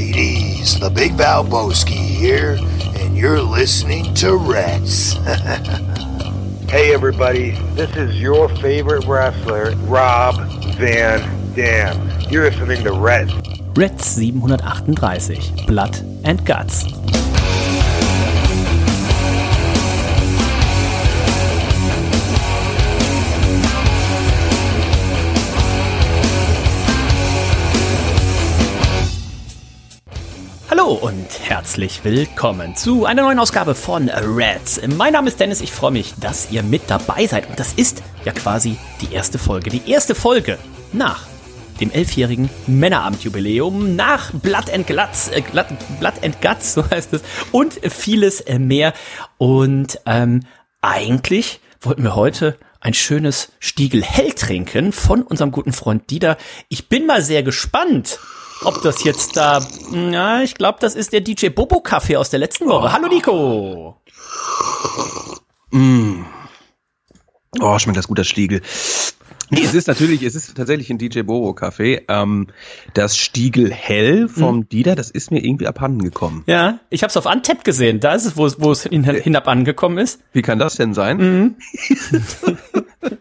ladies, the Big Valboski here, and you're listening to Rats. hey, everybody, this is your favorite wrestler, Rob Van Dam. You're listening to Rats. Reds 738, Blood and Guts. Und herzlich willkommen zu einer neuen Ausgabe von Reds. Mein Name ist Dennis, ich freue mich, dass ihr mit dabei seid und das ist ja quasi die erste Folge. Die erste Folge nach dem elfjährigen Männerabendjubiläum, nach Blood and Guts, äh, Blood and Guts, so heißt es, und vieles mehr. Und ähm, eigentlich wollten wir heute ein schönes Stiegel Hell trinken von unserem guten Freund Dieter. Ich bin mal sehr gespannt ob das jetzt da, na, ich glaube, das ist der DJ Bobo Kaffee aus der letzten Woche. Hallo Nico. Mm. Oh, schmeckt das gut, das Stiegel. Nee, es ist natürlich, es ist tatsächlich ein DJ Bobo Kaffee. Ähm, das Stiegel Hell vom mhm. Dieter, das ist mir irgendwie abhanden gekommen. Ja, ich habe es auf Antep gesehen. Da ist es, wo es, wo es hin, hinab angekommen ist. Wie kann das denn sein? Mhm.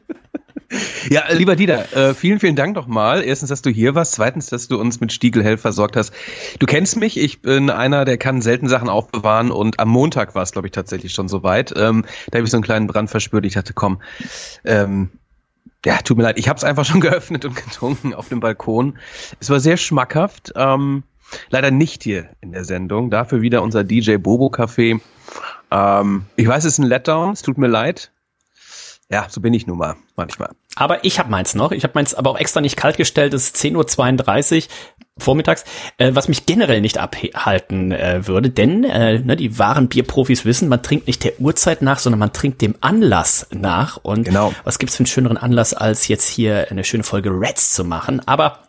Ja, lieber Dieter, äh, vielen, vielen Dank nochmal. Erstens, dass du hier warst. Zweitens, dass du uns mit Stiegelhell versorgt hast. Du kennst mich. Ich bin einer, der kann selten Sachen aufbewahren. Und am Montag war es, glaube ich, tatsächlich schon soweit. Ähm, da habe ich so einen kleinen Brand verspürt. Ich dachte, komm, ähm, ja, tut mir leid. Ich habe es einfach schon geöffnet und getrunken auf dem Balkon. Es war sehr schmackhaft. Ähm, leider nicht hier in der Sendung. Dafür wieder unser DJ Bobo Café. Ähm, ich weiß, es ist ein Letdown. Es tut mir leid. Ja, so bin ich nun mal manchmal. Aber ich habe meins noch. Ich habe meins aber auch extra nicht kalt gestellt. Es ist 10.32 Uhr vormittags, äh, was mich generell nicht abhalten äh, würde. Denn äh, ne, die wahren Bierprofis wissen, man trinkt nicht der Uhrzeit nach, sondern man trinkt dem Anlass nach. Und genau. was gibt's für einen schöneren Anlass, als jetzt hier eine schöne Folge Reds zu machen? Aber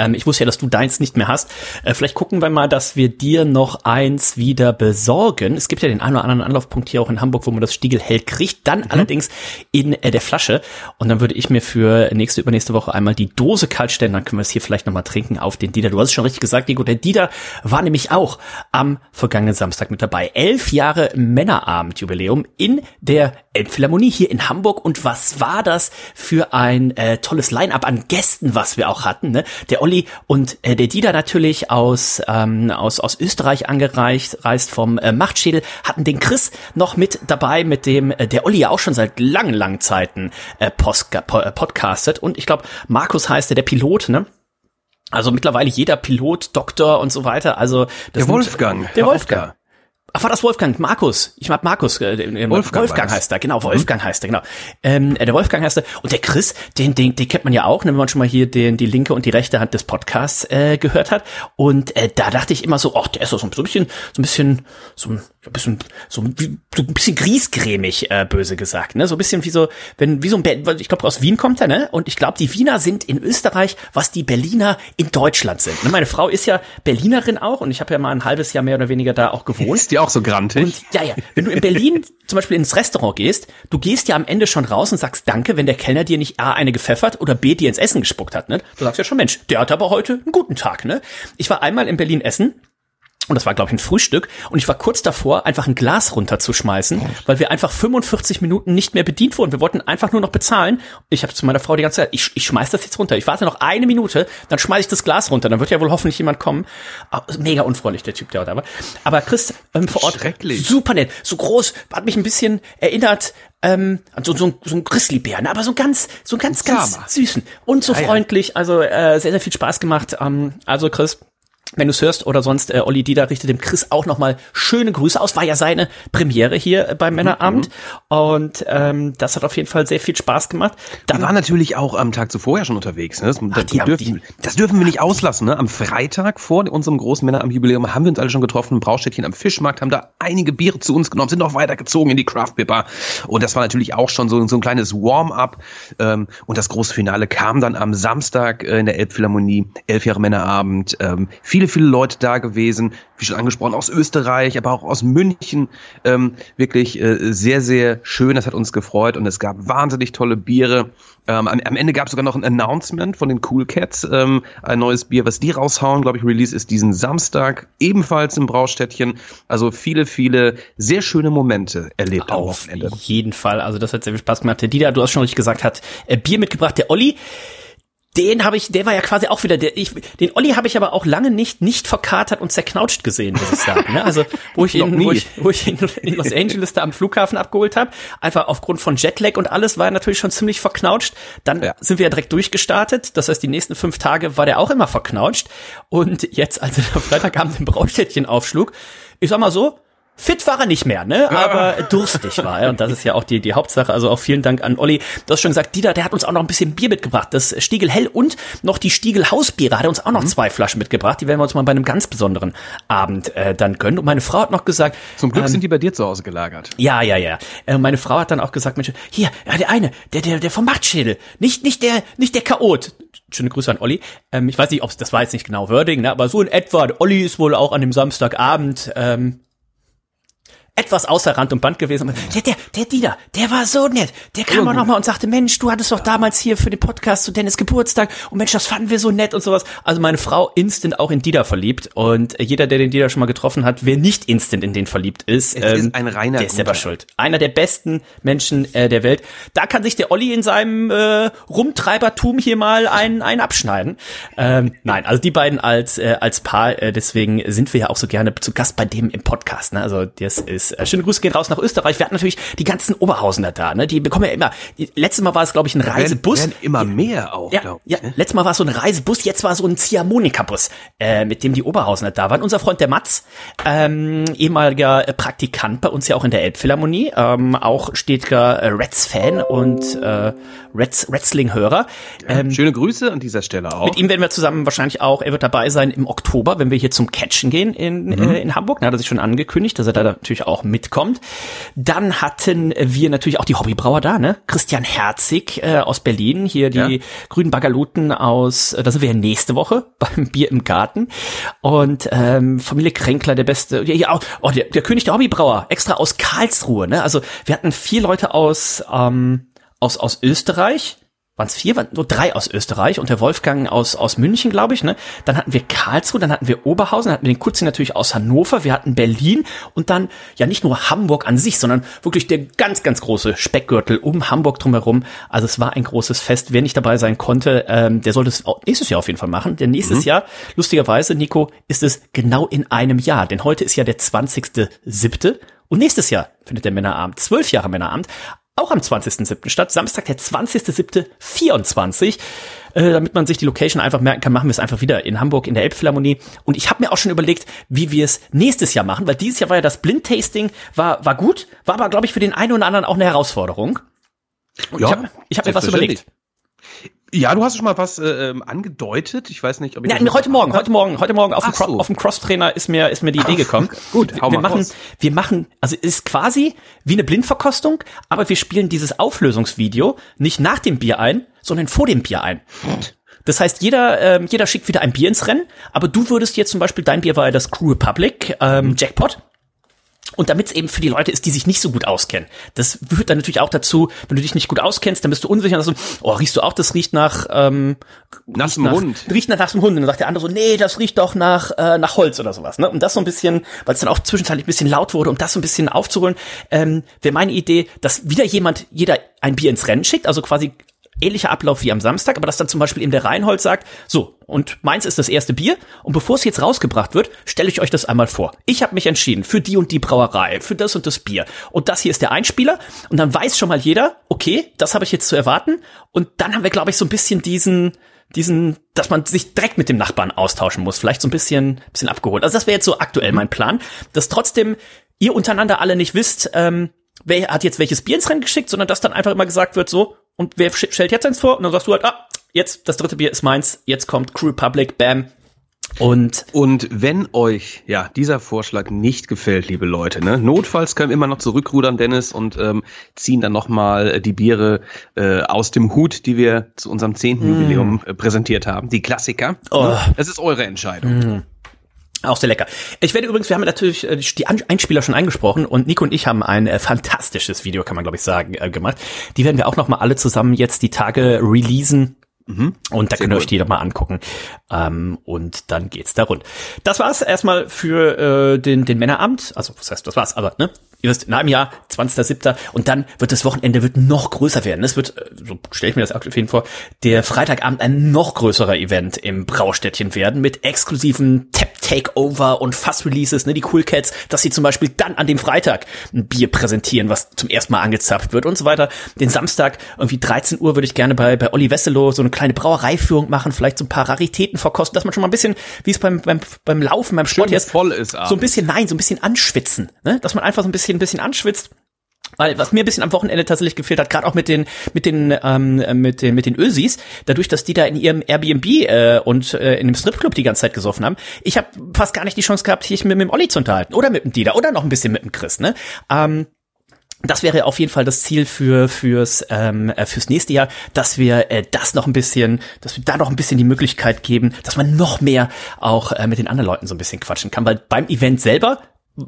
ähm, ich wusste ja, dass du deins nicht mehr hast. Äh, vielleicht gucken wir mal, dass wir dir noch eins wieder besorgen. Es gibt ja den einen oder anderen Anlaufpunkt hier auch in Hamburg, wo man das Stiegel hell kriegt. Dann mhm. allerdings in äh, der Flasche. Und dann würde ich mir für nächste, übernächste Woche einmal die Dose kalt stellen. Dann können wir es hier vielleicht nochmal trinken auf den Dieter. Du hast es schon richtig gesagt, Nico. Der Dieter war nämlich auch am vergangenen Samstag mit dabei. Elf Jahre Männerabendjubiläum in der Elbphilharmonie hier in Hamburg. Und was war das für ein äh, tolles Line-up an Gästen, was wir auch hatten. Ne? Der Olli und äh, der Dieter natürlich aus, ähm, aus, aus Österreich angereist, reist vom äh, Machtschädel, hatten den Chris noch mit dabei, mit dem äh, der Olli ja auch schon seit langen, langen Zeiten äh, Post, äh, podcastet. Und ich glaube, Markus heißt er, der Pilot, ne? Also mittlerweile jeder Pilot, Doktor und so weiter. Also der Wolfgang. Der Wolfgang. Ach, war das Wolfgang? Markus. Ich mag Markus. Äh, Wolfgang, Wolfgang heißt er, genau. Wolfgang mhm. heißt er, genau. Ähm, äh, der Wolfgang heißt er. Und der Chris, den, den, den kennt man ja auch, ne, wenn man schon mal hier den, die linke und die rechte Hand des Podcasts äh, gehört hat. Und äh, da dachte ich immer so, ach, der ist so, so ein bisschen, so ein bisschen, so ein bisschen, so, ein bisschen griesgrämig, äh, böse gesagt, ne? So ein bisschen wie so, wenn, wie so ein, ich glaube, aus Wien kommt er, ne? Und ich glaube, die Wiener sind in Österreich, was die Berliner in Deutschland sind. Ne? Meine Frau ist ja Berlinerin auch und ich habe ja mal ein halbes Jahr mehr oder weniger da auch gewohnt. Auch so grantig? Und, ja, ja. Wenn du in Berlin zum Beispiel ins Restaurant gehst, du gehst ja am Ende schon raus und sagst Danke, wenn der Kellner dir nicht A, eine gepfeffert oder B, dir ins Essen gespuckt hat, ne? Du sagst ja schon, Mensch, der hat aber heute einen guten Tag, ne? Ich war einmal in Berlin essen und das war, glaube ich, ein Frühstück. Und ich war kurz davor, einfach ein Glas runterzuschmeißen, weil wir einfach 45 Minuten nicht mehr bedient wurden. Wir wollten einfach nur noch bezahlen. Ich habe zu meiner Frau die ganze Zeit, ich, ich schmeiß das jetzt runter. Ich warte noch eine Minute, dann schmeiß ich das Glas runter. Dann wird ja wohl hoffentlich jemand kommen. Ah, mega unfreundlich, der Typ, der da war. Aber Chris ähm, vor Ort, super nett, so groß, hat mich ein bisschen erinnert ähm, so, so, so ein Grizzlybär, ne? aber so ganz, so ganz, ganz süßen und so freundlich. Also äh, sehr, sehr viel Spaß gemacht. Ähm, also Chris, wenn du es hörst oder sonst, äh, Olli Dieter richtet dem Chris auch nochmal schöne Grüße aus. War ja seine Premiere hier äh, beim mhm, Männerabend. Mhm. Und ähm, das hat auf jeden Fall sehr viel Spaß gemacht. Dann, wir waren natürlich auch am Tag zuvor ja schon unterwegs. Ne? Das, Ach, die, dürfen, die, das dürfen wir nicht auslassen. Ne? Am Freitag vor unserem großen Männerabend-Jubiläum haben wir uns alle schon getroffen im Braustädtchen am Fischmarkt, haben da einige Biere zu uns genommen, sind noch weitergezogen in die Craft Pipper. Und das war natürlich auch schon so, so ein kleines Warm-up. Ähm, und das große Finale kam dann am Samstag äh, in der Elbphilharmonie, elf Jahre Männerabend. Ähm, viel viele, viele Leute da gewesen, wie schon angesprochen, aus Österreich, aber auch aus München. Ähm, wirklich äh, sehr, sehr schön. Das hat uns gefreut und es gab wahnsinnig tolle Biere. Ähm, am, am Ende gab es sogar noch ein Announcement von den Cool Cats, ähm, ein neues Bier, was die raushauen. Glaube ich, Release ist diesen Samstag, ebenfalls im Braustädtchen. Also viele, viele sehr schöne Momente erlebt am Wochenende. Auf jeden Fall. Also das hat sehr viel Spaß gemacht. Der Dieter, du hast schon richtig gesagt, hat äh, Bier mitgebracht. Der Olli, den habe ich, der war ja quasi auch wieder der. Ich, den Olli habe ich aber auch lange nicht nicht verkatert und zerknautscht gesehen, muss ich sagen. Ne? Also wo ich ihn, wo ich, wo ich ihn in Los Angeles da am Flughafen abgeholt habe, einfach aufgrund von Jetlag und alles war er natürlich schon ziemlich verknautscht. Dann ja. sind wir ja direkt durchgestartet. Das heißt, die nächsten fünf Tage war der auch immer verknautscht. Und jetzt, als er am Freitagabend im Braustädtchen aufschlug, ich sag mal so, Fit war er nicht mehr, ne? Aber durstig war er. Und das ist ja auch die, die Hauptsache. Also auch vielen Dank an Olli. Du hast schon gesagt, Dieter, der hat uns auch noch ein bisschen Bier mitgebracht. Das Stiegel Hell und noch die Stiegel Hausbiere hat er uns auch noch mhm. zwei Flaschen mitgebracht. Die werden wir uns mal bei einem ganz besonderen Abend äh, dann gönnen. Und meine Frau hat noch gesagt. Zum Glück ähm, sind die bei dir zu Hause gelagert. Ja, ja, ja. Äh, meine Frau hat dann auch gesagt, Mensch, hier, ja, der eine, der, der, der vom Machtschädel. Nicht, nicht der, nicht der Chaot. Schöne Grüße an Olli. Ähm, ich weiß nicht, ob das war jetzt nicht genau Wording, ne? aber so in etwa. Olli ist wohl auch an dem Samstagabend ähm, etwas außer Rand und Band gewesen. Der, der, der Dieter, der war so nett. Der kam auch nochmal und sagte, Mensch, du hattest doch damals hier für den Podcast zu Dennis Geburtstag und Mensch, das fanden wir so nett und sowas. Also meine Frau instant auch in Dieter verliebt und jeder, der den Dieter schon mal getroffen hat, wer nicht instant in den verliebt ist, es ähm, ist ein reiner der ist selber schuld. Einer der besten Menschen äh, der Welt. Da kann sich der Olli in seinem äh, Rumtreibertum hier mal einen, einen abschneiden. Ähm, nein, also die beiden als, äh, als Paar, äh, deswegen sind wir ja auch so gerne zu Gast bei dem im Podcast. Ne? Also das ist äh, schöne Grüße gehen raus nach Österreich. Wir hatten natürlich die ganzen Oberhausener da, ne? Die bekommen ja immer. Letztes Mal war es, glaube ich, ein Reisebus. Werden, werden immer mehr auch, ja, ich, ja. Ne? Letztes Mal war es so ein Reisebus, jetzt war so ein Ziehharmonika-Bus, äh, mit dem die Oberhausener da waren. Unser Freund der Mats, ähm, ehemaliger Praktikant bei uns ja auch in der Elbphilharmonie, ähm, auch stetiger äh, Reds-Fan und äh, Reds Wrestling-Hörer. Ähm, schöne Grüße an dieser Stelle auch. Mit ihm werden wir zusammen wahrscheinlich auch, er wird dabei sein im Oktober, wenn wir hier zum Catchen gehen in, mhm. äh, in Hamburg. Da hat er sich schon angekündigt, dass er da natürlich auch mitkommt. Dann hatten wir natürlich auch die Hobbybrauer da, ne? Christian Herzig äh, aus Berlin, hier die ja. grünen Bagaluten aus, äh, da sind wir ja nächste Woche beim Bier im Garten. Und ähm, Familie Kränkler, der beste, ja, ja oh, der, der König der Hobbybrauer, extra aus Karlsruhe, ne? Also wir hatten vier Leute aus ähm, aus, aus Österreich. Waren es vier? Waren nur drei aus Österreich und der Wolfgang aus, aus München, glaube ich. Ne? Dann hatten wir Karlsruhe, dann hatten wir Oberhausen, dann hatten wir den Kutzi natürlich aus Hannover, wir hatten Berlin und dann ja nicht nur Hamburg an sich, sondern wirklich der ganz, ganz große Speckgürtel um Hamburg drumherum. Also es war ein großes Fest. Wer nicht dabei sein konnte, ähm, der sollte es nächstes Jahr auf jeden Fall machen. Denn nächstes mhm. Jahr, lustigerweise, Nico, ist es genau in einem Jahr. Denn heute ist ja der 20.07. Und nächstes Jahr findet der Männerabend, zwölf Jahre Männerabend, auch am 20.07. statt. Samstag, der 20.07.24. Äh, damit man sich die Location einfach merken kann, machen wir es einfach wieder in Hamburg in der Elbphilharmonie. Und ich habe mir auch schon überlegt, wie wir es nächstes Jahr machen, weil dieses Jahr war ja das Blindtasting, war, war gut, war aber, glaube ich, für den einen oder anderen auch eine Herausforderung. Und ja, ich habe hab mir was überlegt. Ja, du hast schon mal was äh, ähm, angedeutet. Ich weiß nicht, ob ich. Ja, heute Morgen, heute Morgen, heute Morgen auf dem, so. auf dem Cross-Trainer ist mir ist mir die Idee gekommen. Gut, wir, wir machen, raus. wir machen, also ist quasi wie eine Blindverkostung, aber wir spielen dieses Auflösungsvideo nicht nach dem Bier ein, sondern vor dem Bier ein. Das heißt, jeder, ähm, jeder schickt wieder ein Bier ins Rennen, aber du würdest jetzt zum Beispiel, dein Bier war ja das Crew Republic ähm, Jackpot. Und damit es eben für die Leute ist, die sich nicht so gut auskennen. Das führt dann natürlich auch dazu, wenn du dich nicht gut auskennst, dann bist du unsicher, dass du, oh, riechst du auch, das riecht nach ähm, nassem nach, Hund. Riecht nach nassem Hund. Und dann sagt der andere so, nee, das riecht doch nach, äh, nach Holz oder sowas. Ne? Und das so ein bisschen, weil es dann auch zwischenzeitlich ein bisschen laut wurde, um das so ein bisschen aufzuholen, ähm, wäre meine Idee, dass wieder jemand, jeder ein Bier ins Rennen schickt, also quasi ähnlicher Ablauf wie am Samstag, aber dass dann zum Beispiel eben der Reinhold sagt, so, und meins ist das erste Bier, und bevor es jetzt rausgebracht wird, stelle ich euch das einmal vor. Ich habe mich entschieden für die und die Brauerei, für das und das Bier. Und das hier ist der Einspieler, und dann weiß schon mal jeder, okay, das habe ich jetzt zu erwarten. Und dann haben wir, glaube ich, so ein bisschen diesen, diesen, dass man sich direkt mit dem Nachbarn austauschen muss, vielleicht so ein bisschen, bisschen abgeholt. Also das wäre jetzt so aktuell mein Plan, dass trotzdem ihr untereinander alle nicht wisst, ähm, wer hat jetzt welches Bier ins Rennen geschickt, sondern dass dann einfach immer gesagt wird, so, und wer stellt jetzt eins vor? Und dann sagst du halt, ah, jetzt das dritte Bier ist meins, jetzt kommt Crew Republic, bam. Und, und wenn euch ja dieser Vorschlag nicht gefällt, liebe Leute, ne, notfalls können wir immer noch zurückrudern, Dennis, und ähm, ziehen dann nochmal die Biere äh, aus dem Hut, die wir zu unserem zehnten mm. Jubiläum äh, präsentiert haben, die Klassiker. Oh. Ne? Das ist eure Entscheidung. Mm. Auch sehr lecker. Ich werde übrigens, wir haben natürlich äh, die Einspieler schon angesprochen und Nico und ich haben ein äh, fantastisches Video, kann man glaube ich sagen, äh, gemacht. Die werden wir auch noch mal alle zusammen jetzt die Tage releasen. Mhm. Und da Sehr könnt ihr euch die doch mal angucken. Ähm, und dann geht's da rund. Das war's erstmal für äh, den, den Männerabend. Also, was heißt, das war's, aber, ne? Ihr wisst, in einem Jahr, 20.07. Und dann wird das Wochenende wird noch größer werden. Es wird, äh, so stelle ich mir das auf jeden vor, der Freitagabend ein noch größerer Event im Braustädtchen werden mit exklusiven Tap-Takeover und Fass-Releases, ne, die Cool Cats, dass sie zum Beispiel dann an dem Freitag ein Bier präsentieren, was zum ersten Mal angezapft wird und so weiter. Den Samstag, irgendwie 13 Uhr, würde ich gerne bei, bei Olli Wesselow so eine kleine Brauereiführung machen, vielleicht so ein paar Raritäten verkosten, dass man schon mal ein bisschen, wie es beim, beim, beim Laufen, beim Sport jetzt, voll ist so ein bisschen, nein, so ein bisschen anschwitzen, ne, dass man einfach so ein bisschen, ein bisschen anschwitzt weil was mir ein bisschen am Wochenende tatsächlich gefehlt hat, gerade auch mit den mit den ähm, mit den mit den Ösis, dadurch, dass die da in ihrem Airbnb äh, und äh, in dem Stripclub die ganze Zeit gesoffen haben, ich habe fast gar nicht die Chance gehabt, hier mit, mit dem Olli zu unterhalten oder mit dem Dieter oder noch ein bisschen mit dem Chris, ne? Ähm, das wäre auf jeden Fall das Ziel für fürs ähm, äh, fürs nächste Jahr, dass wir äh, das noch ein bisschen, dass wir da noch ein bisschen die Möglichkeit geben, dass man noch mehr auch äh, mit den anderen Leuten so ein bisschen quatschen kann, weil beim Event selber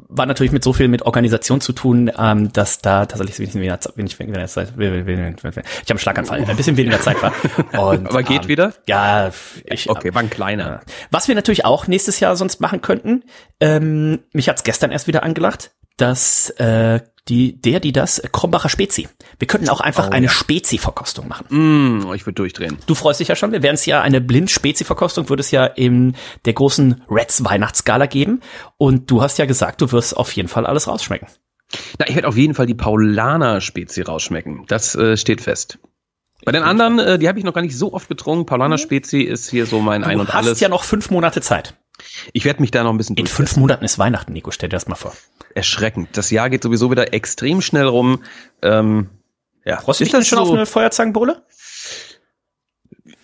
war natürlich mit so viel mit Organisation zu tun, ähm, dass da tatsächlich ein bisschen weniger, wenig, weniger Zeit, ich habe einen Schlaganfall, ein bisschen weniger Zeit war. Und, Aber geht ähm, wieder? Ja, ich, okay, war ein kleiner. Was wir natürlich auch nächstes Jahr sonst machen könnten, ähm, mich hat's gestern erst wieder angelacht, dass äh, die, der, die das, Krombacher Spezi. Wir könnten auch einfach oh, eine ja. Spezi-Verkostung machen. Mm, ich würde durchdrehen. Du freust dich ja schon. Wir werden es ja eine Blind-Spezi-Verkostung, würde es ja in der großen Reds Weihnachtsgala geben. Und du hast ja gesagt, du wirst auf jeden Fall alles rausschmecken. Na, ich werde auf jeden Fall die Paulaner Spezi rausschmecken. Das äh, steht fest. Bei den anderen, äh, die habe ich noch gar nicht so oft getrunken. Paulaner Spezi ist hier so mein du Ein und Alles. Du hast ja noch fünf Monate Zeit. Ich werde mich da noch ein bisschen In fünf Monaten ist Weihnachten, Nico. Stell dir das mal vor. Erschreckend. Das Jahr geht sowieso wieder extrem schnell rum. Ähm, ja. Freust du dich denn schon so? auf eine Feuerzangenbowle?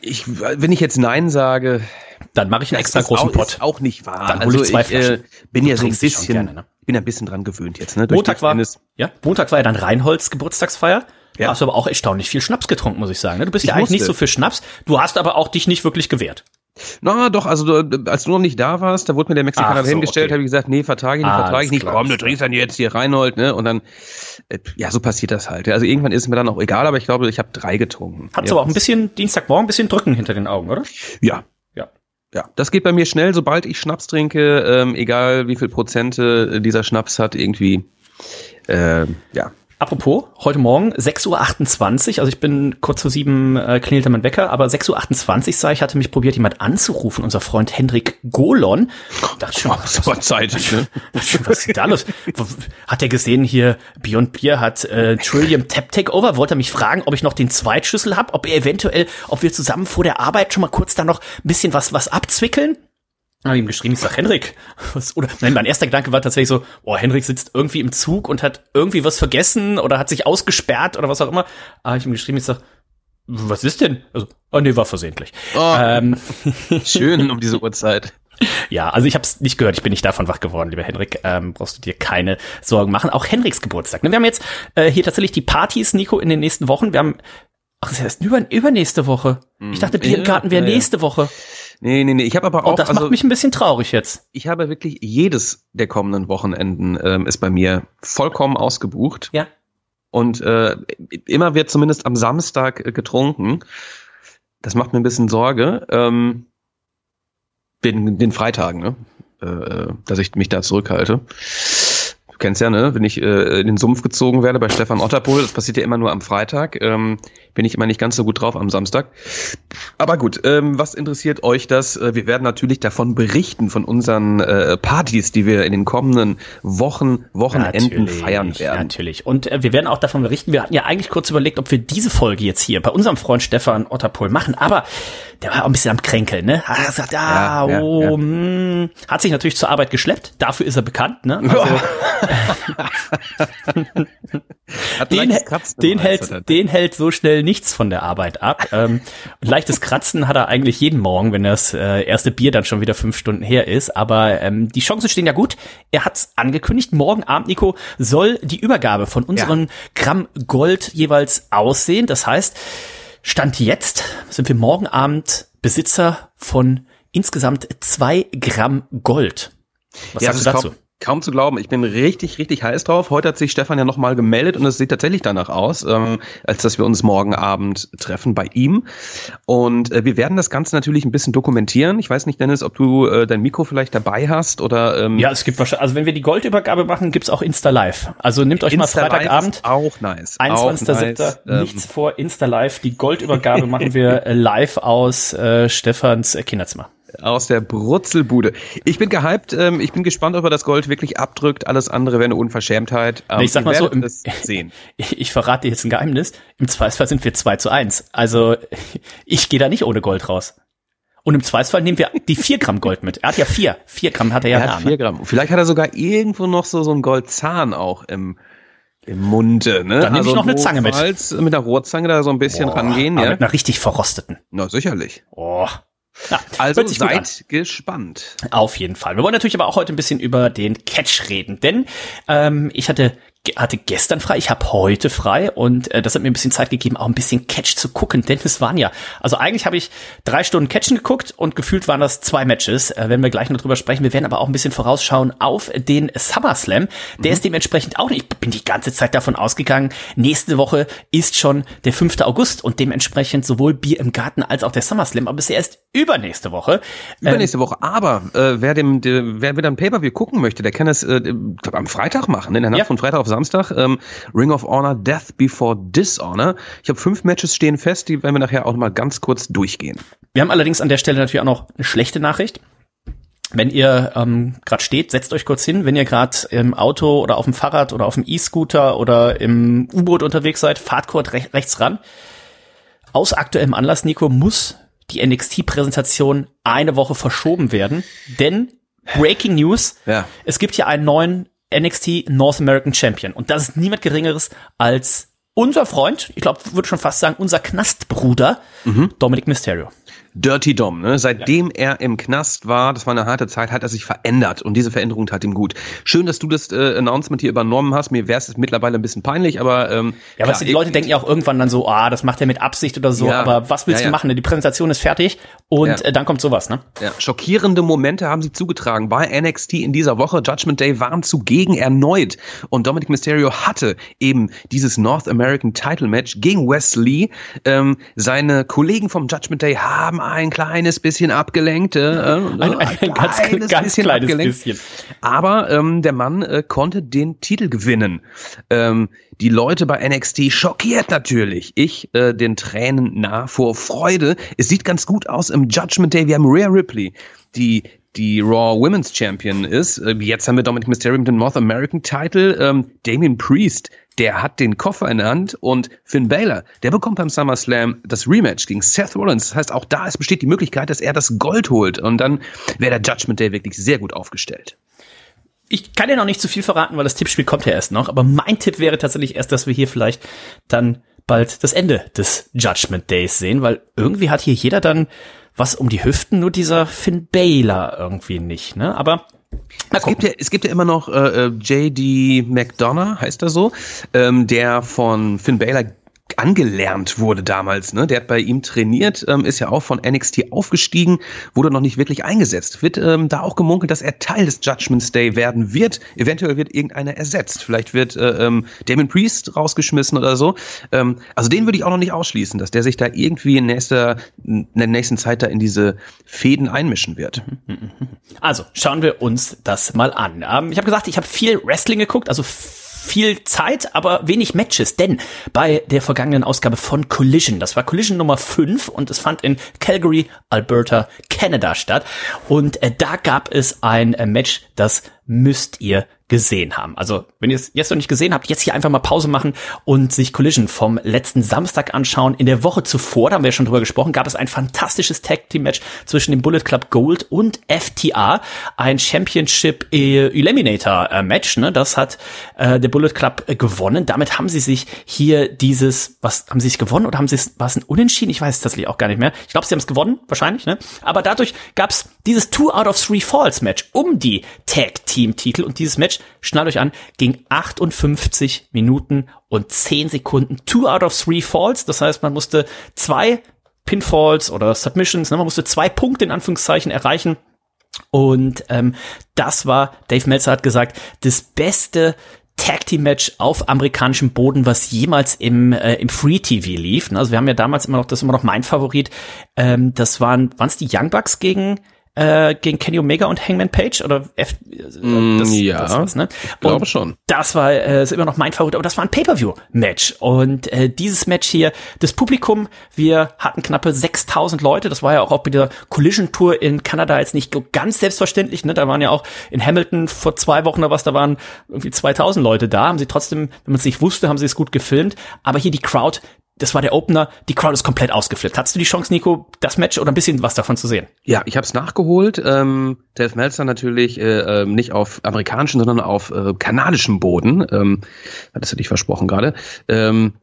Ich, wenn ich jetzt Nein sage, dann mache ich einen extra großen auch, Pot. Ist auch nicht wahr. Dann also ich, zwei äh, bin du ja so ein bisschen, gerne, ne? bin ein bisschen dran gewöhnt jetzt. Ne? Montag war, ja, Montag war ja dann Reinholds Geburtstagsfeier. Ja. Hast du aber auch erstaunlich viel Schnaps getrunken, muss ich sagen. Ne? Du bist ich ja eigentlich musste. nicht so für Schnaps. Du hast aber auch dich nicht wirklich gewehrt. Na doch, also du, als du noch nicht da warst, da wurde mir der Mexikaner so, hingestellt, okay. habe ich gesagt, nee, vertrage ich nicht, ah, vertrage ich nicht. Komm, du trinkst dann jetzt hier Reinhold, ne? Und dann, äh, ja, so passiert das halt. Also irgendwann ist es mir dann auch egal, aber ich glaube, ich habe drei getrunken. Hat's ja. aber auch ein bisschen Dienstagmorgen, ein bisschen Drücken hinter den Augen, oder? Ja. Ja. Ja, das geht bei mir schnell, sobald ich Schnaps trinke, ähm, egal wie viel Prozente dieser Schnaps hat, irgendwie, äh, ja, Apropos, heute Morgen 6.28 Uhr, also ich bin kurz vor sieben äh, klingelte mein Wecker, aber 6.28 Uhr sah ich, hatte mich probiert, jemand anzurufen, unser Freund Hendrik Golon. Dachte schon, was, war zeitig, ne? was ist da los? Hat er gesehen hier, Beyond Beer hat äh, Trillium Tap Takeover, wollte er mich fragen, ob ich noch den Zweitschlüssel habe, ob er eventuell, ob wir zusammen vor der Arbeit schon mal kurz da noch ein bisschen was, was abzwickeln? Habe ihm geschrieben, ich sag, Henrik, was, oder, nein, mein erster Gedanke war tatsächlich so, oh, Henrik sitzt irgendwie im Zug und hat irgendwie was vergessen oder hat sich ausgesperrt oder was auch immer. Aber ich ihm geschrieben, ich sag, was ist denn? Also, oh nee, war versehentlich. Oh, ähm, schön um diese Uhrzeit. Ja, also ich habe es nicht gehört, ich bin nicht davon wach geworden, lieber Henrik. Ähm, brauchst du dir keine Sorgen machen. Auch Henriks Geburtstag. Ne, wir haben jetzt äh, hier tatsächlich die Partys, Nico, in den nächsten Wochen. Wir haben, ach, das ist erst über, übernächste Woche. Ich dachte, Biergarten wäre nächste Woche. Nee, nee, nee. Ich habe aber auch. Oh, das also, macht mich ein bisschen traurig jetzt. Ich habe wirklich jedes der kommenden Wochenenden ähm, ist bei mir vollkommen ausgebucht. Ja. Und äh, immer wird zumindest am Samstag äh, getrunken. Das macht mir ein bisschen Sorge. Ähm, den, den Freitagen, ne? Äh, äh dass ich mich da zurückhalte kennst ja, ne? Wenn ich äh, in den Sumpf gezogen werde bei Stefan Otterpohl, das passiert ja immer nur am Freitag, ähm, bin ich immer nicht ganz so gut drauf am Samstag. Aber gut, ähm, was interessiert euch das? Äh, wir werden natürlich davon berichten, von unseren äh, Partys, die wir in den kommenden Wochen, Wochenenden natürlich, feiern werden. Natürlich. Und äh, wir werden auch davon berichten. Wir hatten ja eigentlich kurz überlegt, ob wir diese Folge jetzt hier bei unserem Freund Stefan Otterpohl machen, aber der war auch ein bisschen am Kränkeln, ne? Hat gesagt, ah, ja, oh, ja, ja. Mh. Hm. hat sich natürlich zur Arbeit geschleppt. Dafür ist er bekannt, ne? Also, den, den hält, den hält so schnell nichts von der Arbeit ab. Ähm, leichtes Kratzen hat er eigentlich jeden Morgen, wenn das äh, erste Bier dann schon wieder fünf Stunden her ist. Aber ähm, die Chancen stehen ja gut. Er hat's angekündigt. Morgen Abend, Nico, soll die Übergabe von unseren Gramm Gold jeweils aussehen. Das heißt, Stand jetzt sind wir morgen Abend Besitzer von insgesamt zwei Gramm Gold. Was Ja, sagst du dazu? Kaum, kaum zu glauben. Ich bin richtig, richtig heiß drauf. Heute hat sich Stefan ja nochmal gemeldet und es sieht tatsächlich danach aus, ähm, als dass wir uns morgen Abend treffen bei ihm. Und äh, wir werden das Ganze natürlich ein bisschen dokumentieren. Ich weiß nicht, Dennis, ob du äh, dein Mikro vielleicht dabei hast oder ähm, Ja, es gibt wahrscheinlich, also wenn wir die Goldübergabe machen, gibt's auch Insta Live. Also nehmt euch Insta mal Freitagabend. ist Auch nice. Auch 21.07. nice. Ähm, nichts vor Insta Live. Die Goldübergabe machen wir äh, live aus äh, Stefans äh, Kinderzimmer. Aus der Brutzelbude. Ich bin gehypt. Ähm, ich bin gespannt, ob er das Gold wirklich abdrückt. Alles andere wäre eine Unverschämtheit. Ähm, ich sag mal so, im- sehen. Ich, ich verrate dir jetzt ein Geheimnis. Im Zweifelsfall sind wir 2 zu 1. Also ich gehe da nicht ohne Gold raus. Und im Zweifelsfall nehmen wir die 4 Gramm Gold mit. Er hat ja 4. 4 Gramm hat er ja Er hat Ne? vier Gramm. Vielleicht hat er sogar irgendwo noch so, so einen Goldzahn auch im, im Munde. Ne? Dann nehm ich noch eine Zange mit. mit einer Rohrzange da so ein bisschen rangehen. Aber Ja? mit einer richtig verrosteten. Na, sicherlich. Oh. Ja, Also seid gespannt. Auf jeden Fall. Wir wollen natürlich aber auch heute ein bisschen über den Catch reden, denn ähm, ich hatte hatte gestern frei, ich habe heute frei und äh, das hat mir ein bisschen Zeit gegeben, auch ein bisschen Catch zu gucken, denn es waren ja, also eigentlich habe ich drei Stunden Catchen geguckt und gefühlt waren das zwei Matches, äh, werden wir gleich noch drüber sprechen. Wir werden aber auch ein bisschen vorausschauen auf den SummerSlam. Der ist dementsprechend auch nicht, ich bin die ganze Zeit davon ausgegangen, nächste Woche ist schon der 5. August und dementsprechend sowohl Bier im Garten als auch der SummerSlam, aber es ist erst übernächste Woche. Ähm, Übernächste Woche. Aber äh, wer dem, der, wer wieder ein Pay-Per-View gucken möchte, der kann es äh, glaub, am Freitag machen, in der Nacht Ja. von Freitag auf Samstag. Ähm, Ring of Honor Death Before Dishonor. Ich habe fünf Matches stehen fest, die werden wir nachher auch noch mal ganz kurz durchgehen. Wir haben allerdings an der Stelle natürlich auch noch eine schlechte Nachricht. Wenn ihr ähm, gerade steht, setzt euch kurz hin. Wenn ihr gerade im Auto oder auf dem Fahrrad oder auf dem E-Scooter oder im U-Boot unterwegs seid, fahrt kurz rech rechts ran. Aus aktuellem Anlass, Nico, muss die NXT-Präsentation eine Woche verschoben werden, denn Breaking News, Ja. es gibt hier einen neuen NXT North American Champion und das ist niemand Geringeres als unser Freund, ich glaube, würde schon fast sagen, unser Knastbruder, Dominic Mysterio. Dirty Dom, ne? seitdem er im Knast war, das war eine harte Zeit, hat er sich verändert und diese Veränderung tat ihm gut. Schön, dass du das äh, Announcement hier übernommen hast. Mir wäre es mittlerweile ein bisschen peinlich, aber ähm, Ja, weißt du, die Leute denken ja auch irgendwann dann so, ah, das macht er mit Absicht oder so, Ja. aber was willst Ja, du ja. machen? Die Präsentation ist fertig und Ja. äh, dann kommt sowas, ne? Ja, schockierende Momente haben sie zugetragen bei NXT in dieser Woche. Judgment Day waren zugegen erneut. Und Dominic Mysterio hatte eben dieses North American Title Match gegen Wes Lee. Ähm, seine Kollegen vom Judgment Day haben ein kleines bisschen abgelenkt. Äh, Ein, ein, ein ganz, ganz kleines bisschen. Aber ähm, der Mann äh, konnte den Titel gewinnen. Ähm, die Leute bei NXT schockiert natürlich. Ich äh, den Tränen nah vor Freude. Es sieht ganz gut aus im Judgment Day. Wir haben Rhea Ripley, die die Raw Women's Champion ist. Äh, Jetzt haben wir Dominic Mysterio mit dem North American Title. Ähm, Damien Priest, der hat den Koffer in der Hand und Finn Balor, der bekommt beim SummerSlam das Rematch gegen Seth Rollins. Das heißt, auch da es besteht die Möglichkeit, dass er das Gold holt und dann wäre der Judgment Day wirklich sehr gut aufgestellt. Ich kann ja noch nicht zu viel verraten, weil das Tippspiel kommt ja erst noch, aber mein Tipp wäre tatsächlich erst, dass wir hier vielleicht dann bald das Ende des Judgment Days sehen, weil irgendwie hat hier jeder dann was um die Hüften, nur dieser Finn Balor irgendwie nicht, ne? Aber Es gibt ja, es gibt ja immer noch äh, äh, J.D. McDonough, heißt er so, ähm, der von Finn Balor angelernt wurde damals. Ne? Der hat bei ihm trainiert, ähm, ist ja auch von NXT aufgestiegen, wurde noch nicht wirklich eingesetzt. Wird ähm, da auch gemunkelt, dass er Teil des Judgment Day werden wird. Eventuell wird irgendeiner ersetzt. Vielleicht wird äh, ähm, Damon Priest rausgeschmissen oder so. Ähm, also den würde ich auch noch nicht ausschließen, dass der sich da irgendwie in, nächster, in der nächsten Zeit da in diese Fäden einmischen wird. Also, schauen wir uns das mal an. Ähm, ich habe gesagt, ich habe viel Wrestling geguckt, also viel Zeit, aber wenig Matches, denn bei der vergangenen Ausgabe von Collision, das war Collision Nummer 5 und es fand in Calgary, Alberta, Canada statt. Und äh, da gab es ein äh, Match, das müsst ihr gesehen haben. Also, wenn ihr es jetzt noch nicht gesehen habt, jetzt hier einfach mal Pause machen und sich Collision vom letzten Samstag anschauen. In der Woche zuvor, da haben wir ja schon drüber gesprochen, gab es ein fantastisches Tag Team Match zwischen dem Bullet Club Gold und FTA, ein Championship Eliminator Match, ne? Das hat äh, der Bullet Club gewonnen. Damit haben sie sich hier dieses, was haben sie sich gewonnen oder haben sie es, war es ein Unentschieden? Ich weiß es tatsächlich auch gar nicht mehr. Ich glaube, sie haben es gewonnen, wahrscheinlich, ne? Aber dadurch gab es dieses Two out of Three Falls Match um die Tag Team Titel und dieses Match, schnallt euch an, ging 58 Minuten und 10 Sekunden. Two out of Three Falls, das heißt, man musste zwei Pinfalls oder Submissions, ne, man musste zwei Punkte in Anführungszeichen erreichen Und ähm, das war, Dave Meltzer hat gesagt, das beste Tag Team Match auf amerikanischem Boden, was jemals im, äh, im Free TV lief. Also wir haben ja damals immer noch, das ist immer noch mein Favorit. Ähm, das waren, waren es die Young Bucks gegen äh, gegen Kenny Omega und Hangman Page oder F mm, das, ja, das was, ne? ich glaube schon. Das war äh, ist immer noch mein Favorit, aber das war ein Pay-per-View-Match und äh, dieses Match hier, das Publikum, wir hatten knappe 6000 Leute, das war ja auch, auch bei der Collision Tour in Kanada jetzt nicht ganz selbstverständlich, ne? Da waren ja auch in Hamilton vor zwei Wochen oder was, da waren irgendwie 2000 Leute da, haben sie trotzdem, wenn man es nicht wusste, haben sie es gut gefilmt, aber hier die Crowd, das war der Opener, die Crowd ist komplett ausgeflippt. Hattest du die Chance, Nico, das Match oder ein bisschen was davon zu sehen? Ja, ich habe es nachgeholt. Ähm, Dave Meltzer natürlich äh, äh, nicht auf amerikanischem, sondern auf äh, kanadischem Boden. Ähm, hattest du dich versprochen gerade. Ähm,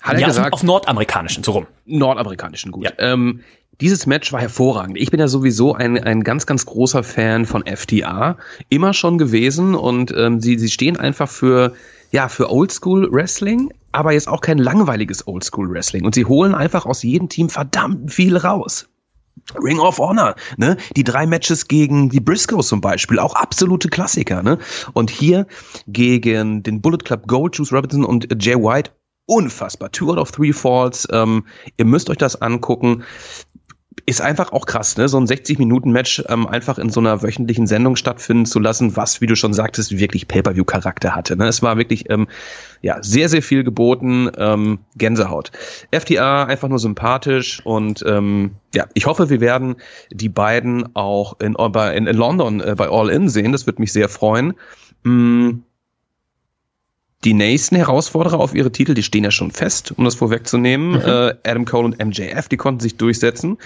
hat er ja, gesagt, auf nordamerikanischen, so rum. Nordamerikanischen, gut. Ja. Ähm, dieses Match war hervorragend. Ich bin ja sowieso ein, ein ganz, ganz großer Fan von FTA. Immer schon gewesen und ähm, sie, sie stehen einfach für ja, für Oldschool Wrestling, aber jetzt auch kein langweiliges Oldschool Wrestling. Und sie holen einfach aus jedem Team verdammt viel raus. Ring of Honor, ne? Die drei Matches gegen die Briscoes zum Beispiel, auch absolute Klassiker, ne? Und hier gegen den Bullet Club Gold, Juice Robinson und Jay White, unfassbar. Two out of three falls. Ähm, ihr müsst euch das angucken ist einfach auch krass, ne? so ein 60-Minuten-Match ähm, einfach in so einer wöchentlichen Sendung stattfinden zu lassen, was, wie du schon sagtest, wirklich Pay-Per-View-Charakter hatte. Ne? Es war wirklich ähm, ja sehr, sehr viel geboten, ähm, Gänsehaut. FTA einfach nur sympathisch und ähm, ja, ich hoffe, wir werden die beiden auch in, in, in London äh, bei All In sehen. Das würde mich sehr freuen. Mm die nächsten Herausforderer auf ihre Titel, die stehen ja schon fest, um das vorwegzunehmen. Mhm. Äh, Adam Cole und MJF, die konnten sich durchsetzen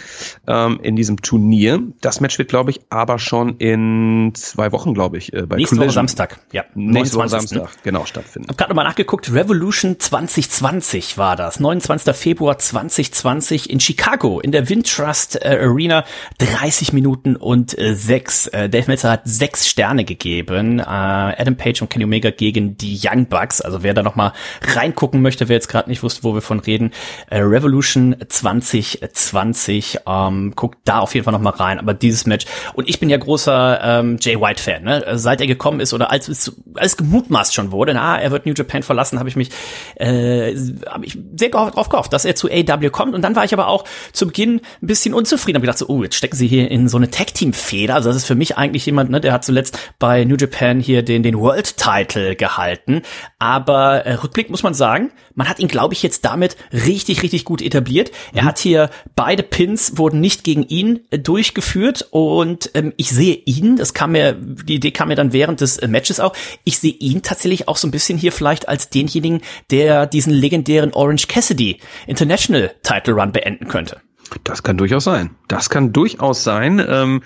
ähm, in diesem Turnier. Das Match wird, glaube ich, aber schon in zwei Wochen, glaube ich, äh, bei Nächste Woche Samstag, ja. Nächste Woche Samstag, genau, stattfinden. Hab gerade nochmal nachgeguckt, Revolution 2020 war das. 29. Februar 2020 in Chicago, in der Windtrust äh, Arena. 30 Minuten und äh, sechs. Äh, Dave Meltzer hat sechs Sterne gegeben. Äh, Adam Page und Kenny Omega gegen die Young Bucks. Bugs. Also wer da noch mal reingucken möchte, wer jetzt gerade nicht wusste, wo wir von reden, äh, Revolution 2020, ähm, guckt da auf jeden Fall noch mal rein. Aber dieses Match und ich bin ja großer ähm, Jay White Fan. Ne? Seit er gekommen ist oder als es als gemutmaßt schon wurde, na, er wird New Japan verlassen, habe ich mich äh, hab ich sehr drauf gehofft, dass er zu AW kommt. Und dann war ich aber auch zu Beginn ein bisschen unzufrieden. Hab gedacht so, oh, jetzt stecken sie hier in so eine Tag Team Feder. Also das ist für mich eigentlich jemand, ne, der hat zuletzt bei New Japan hier den den World Title gehalten. Aber äh, Rückblick muss man sagen, man hat ihn, glaube ich, jetzt damit richtig, richtig gut etabliert. Mhm. Er hat hier beide Pins wurden nicht gegen ihn äh, durchgeführt und ähm, ich sehe ihn, das kam mir, die Idee kam mir dann während des äh, Matches auch, ich sehe ihn tatsächlich auch so ein bisschen hier vielleicht als denjenigen, der diesen legendären Orange Cassidy International Title Run beenden könnte. Das kann durchaus sein. Das kann durchaus sein. Ähm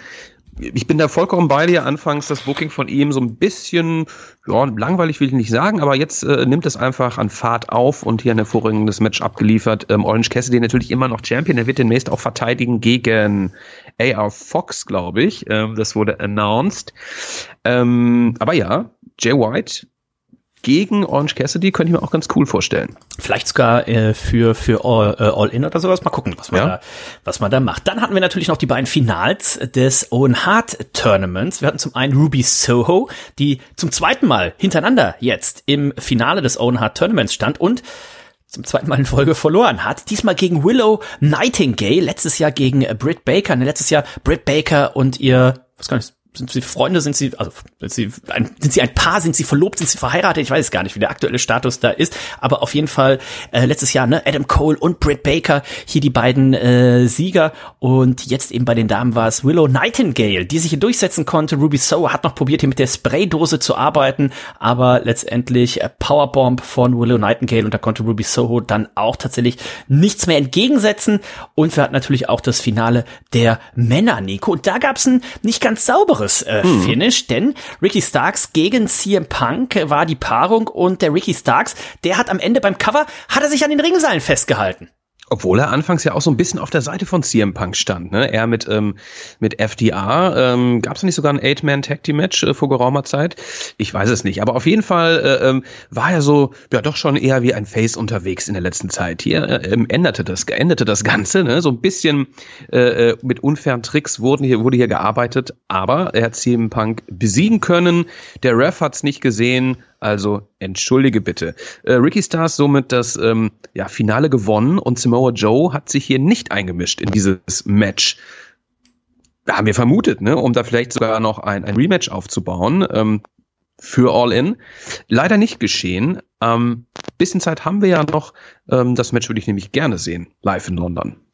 ich bin da vollkommen bei dir. Anfangs das Booking von ihm so ein bisschen, ja, langweilig will ich nicht sagen, aber jetzt äh, nimmt es einfach an Fahrt auf und hier ein hervorragendes Match abgeliefert. Ähm, Orange Cassidy natürlich immer noch Champion. Er wird demnächst auch verteidigen gegen AR Fox, glaube ich. Ähm, das wurde announced. Ähm, aber ja, Jay White gegen Orange Cassidy könnte ich mir auch ganz cool vorstellen. Vielleicht sogar äh, für für All, äh, All In oder sowas. Mal gucken, was man ja. da was man da macht. Dann hatten wir natürlich noch die beiden Finals des Owen Hart Tournaments. Wir hatten zum einen Ruby Soho, die zum zweiten Mal hintereinander jetzt im Finale des Owen Hart Tournaments stand und zum zweiten Mal in Folge verloren hat. Diesmal gegen Willow Nightingale, letztes Jahr gegen Britt Baker. Ne, letztes Jahr Britt Baker und ihr, was kann ich, sind sie Freunde, sind sie, also sind sie ein, sind sie ein Paar, sind sie verlobt, sind sie verheiratet? Ich weiß gar nicht, wie der aktuelle Status da ist, aber auf jeden Fall äh, letztes Jahr ne Adam Cole und Britt Baker hier die beiden äh, Sieger und jetzt eben bei den Damen war es Willow Nightingale, die sich hier durchsetzen konnte. Ruby Soho hat noch probiert hier mit der Spraydose zu arbeiten, aber letztendlich äh, Powerbomb von Willow Nightingale und da konnte Ruby Soho dann auch tatsächlich nichts mehr entgegensetzen und wir hatten natürlich auch das Finale der Männer, Nico. Und da gab es ein nicht ganz sauberes anderes äh, hm. Finish, denn Ricky Starks gegen CM Punk war die Paarung und der Ricky Starks, der hat am Ende beim Cover, hat er sich an den Ringseilen festgehalten. Obwohl er anfangs ja auch so ein bisschen auf der Seite von CM Punk stand, ne? Er mit, ähm, mit FDR. Ähm, Gab es nicht sogar ein Eight-Man-Tag-Team-Match äh, vor geraumer Zeit? Ich weiß es nicht. Aber auf jeden Fall äh, ähm, war er so, ja doch schon eher wie ein Face unterwegs in der letzten Zeit. Hier äh, ähm, änderte das, endete das Ganze, ne? So ein bisschen äh, äh, mit unfairen Tricks wurden hier, wurde hier gearbeitet, aber er hat CM Punk besiegen können. Der Ref hat's nicht gesehen, also entschuldige bitte. Äh, Ricky Stars somit das ähm, ja, Finale gewonnen und Samoa Joe hat sich hier nicht eingemischt in dieses Match. Da haben wir vermutet, ne, um da vielleicht sogar noch ein, ein Rematch aufzubauen ähm, für All In. Leider nicht geschehen. Ähm, bisschen Zeit haben wir ja noch. Ähm, das Match würde ich nämlich gerne sehen, live in London.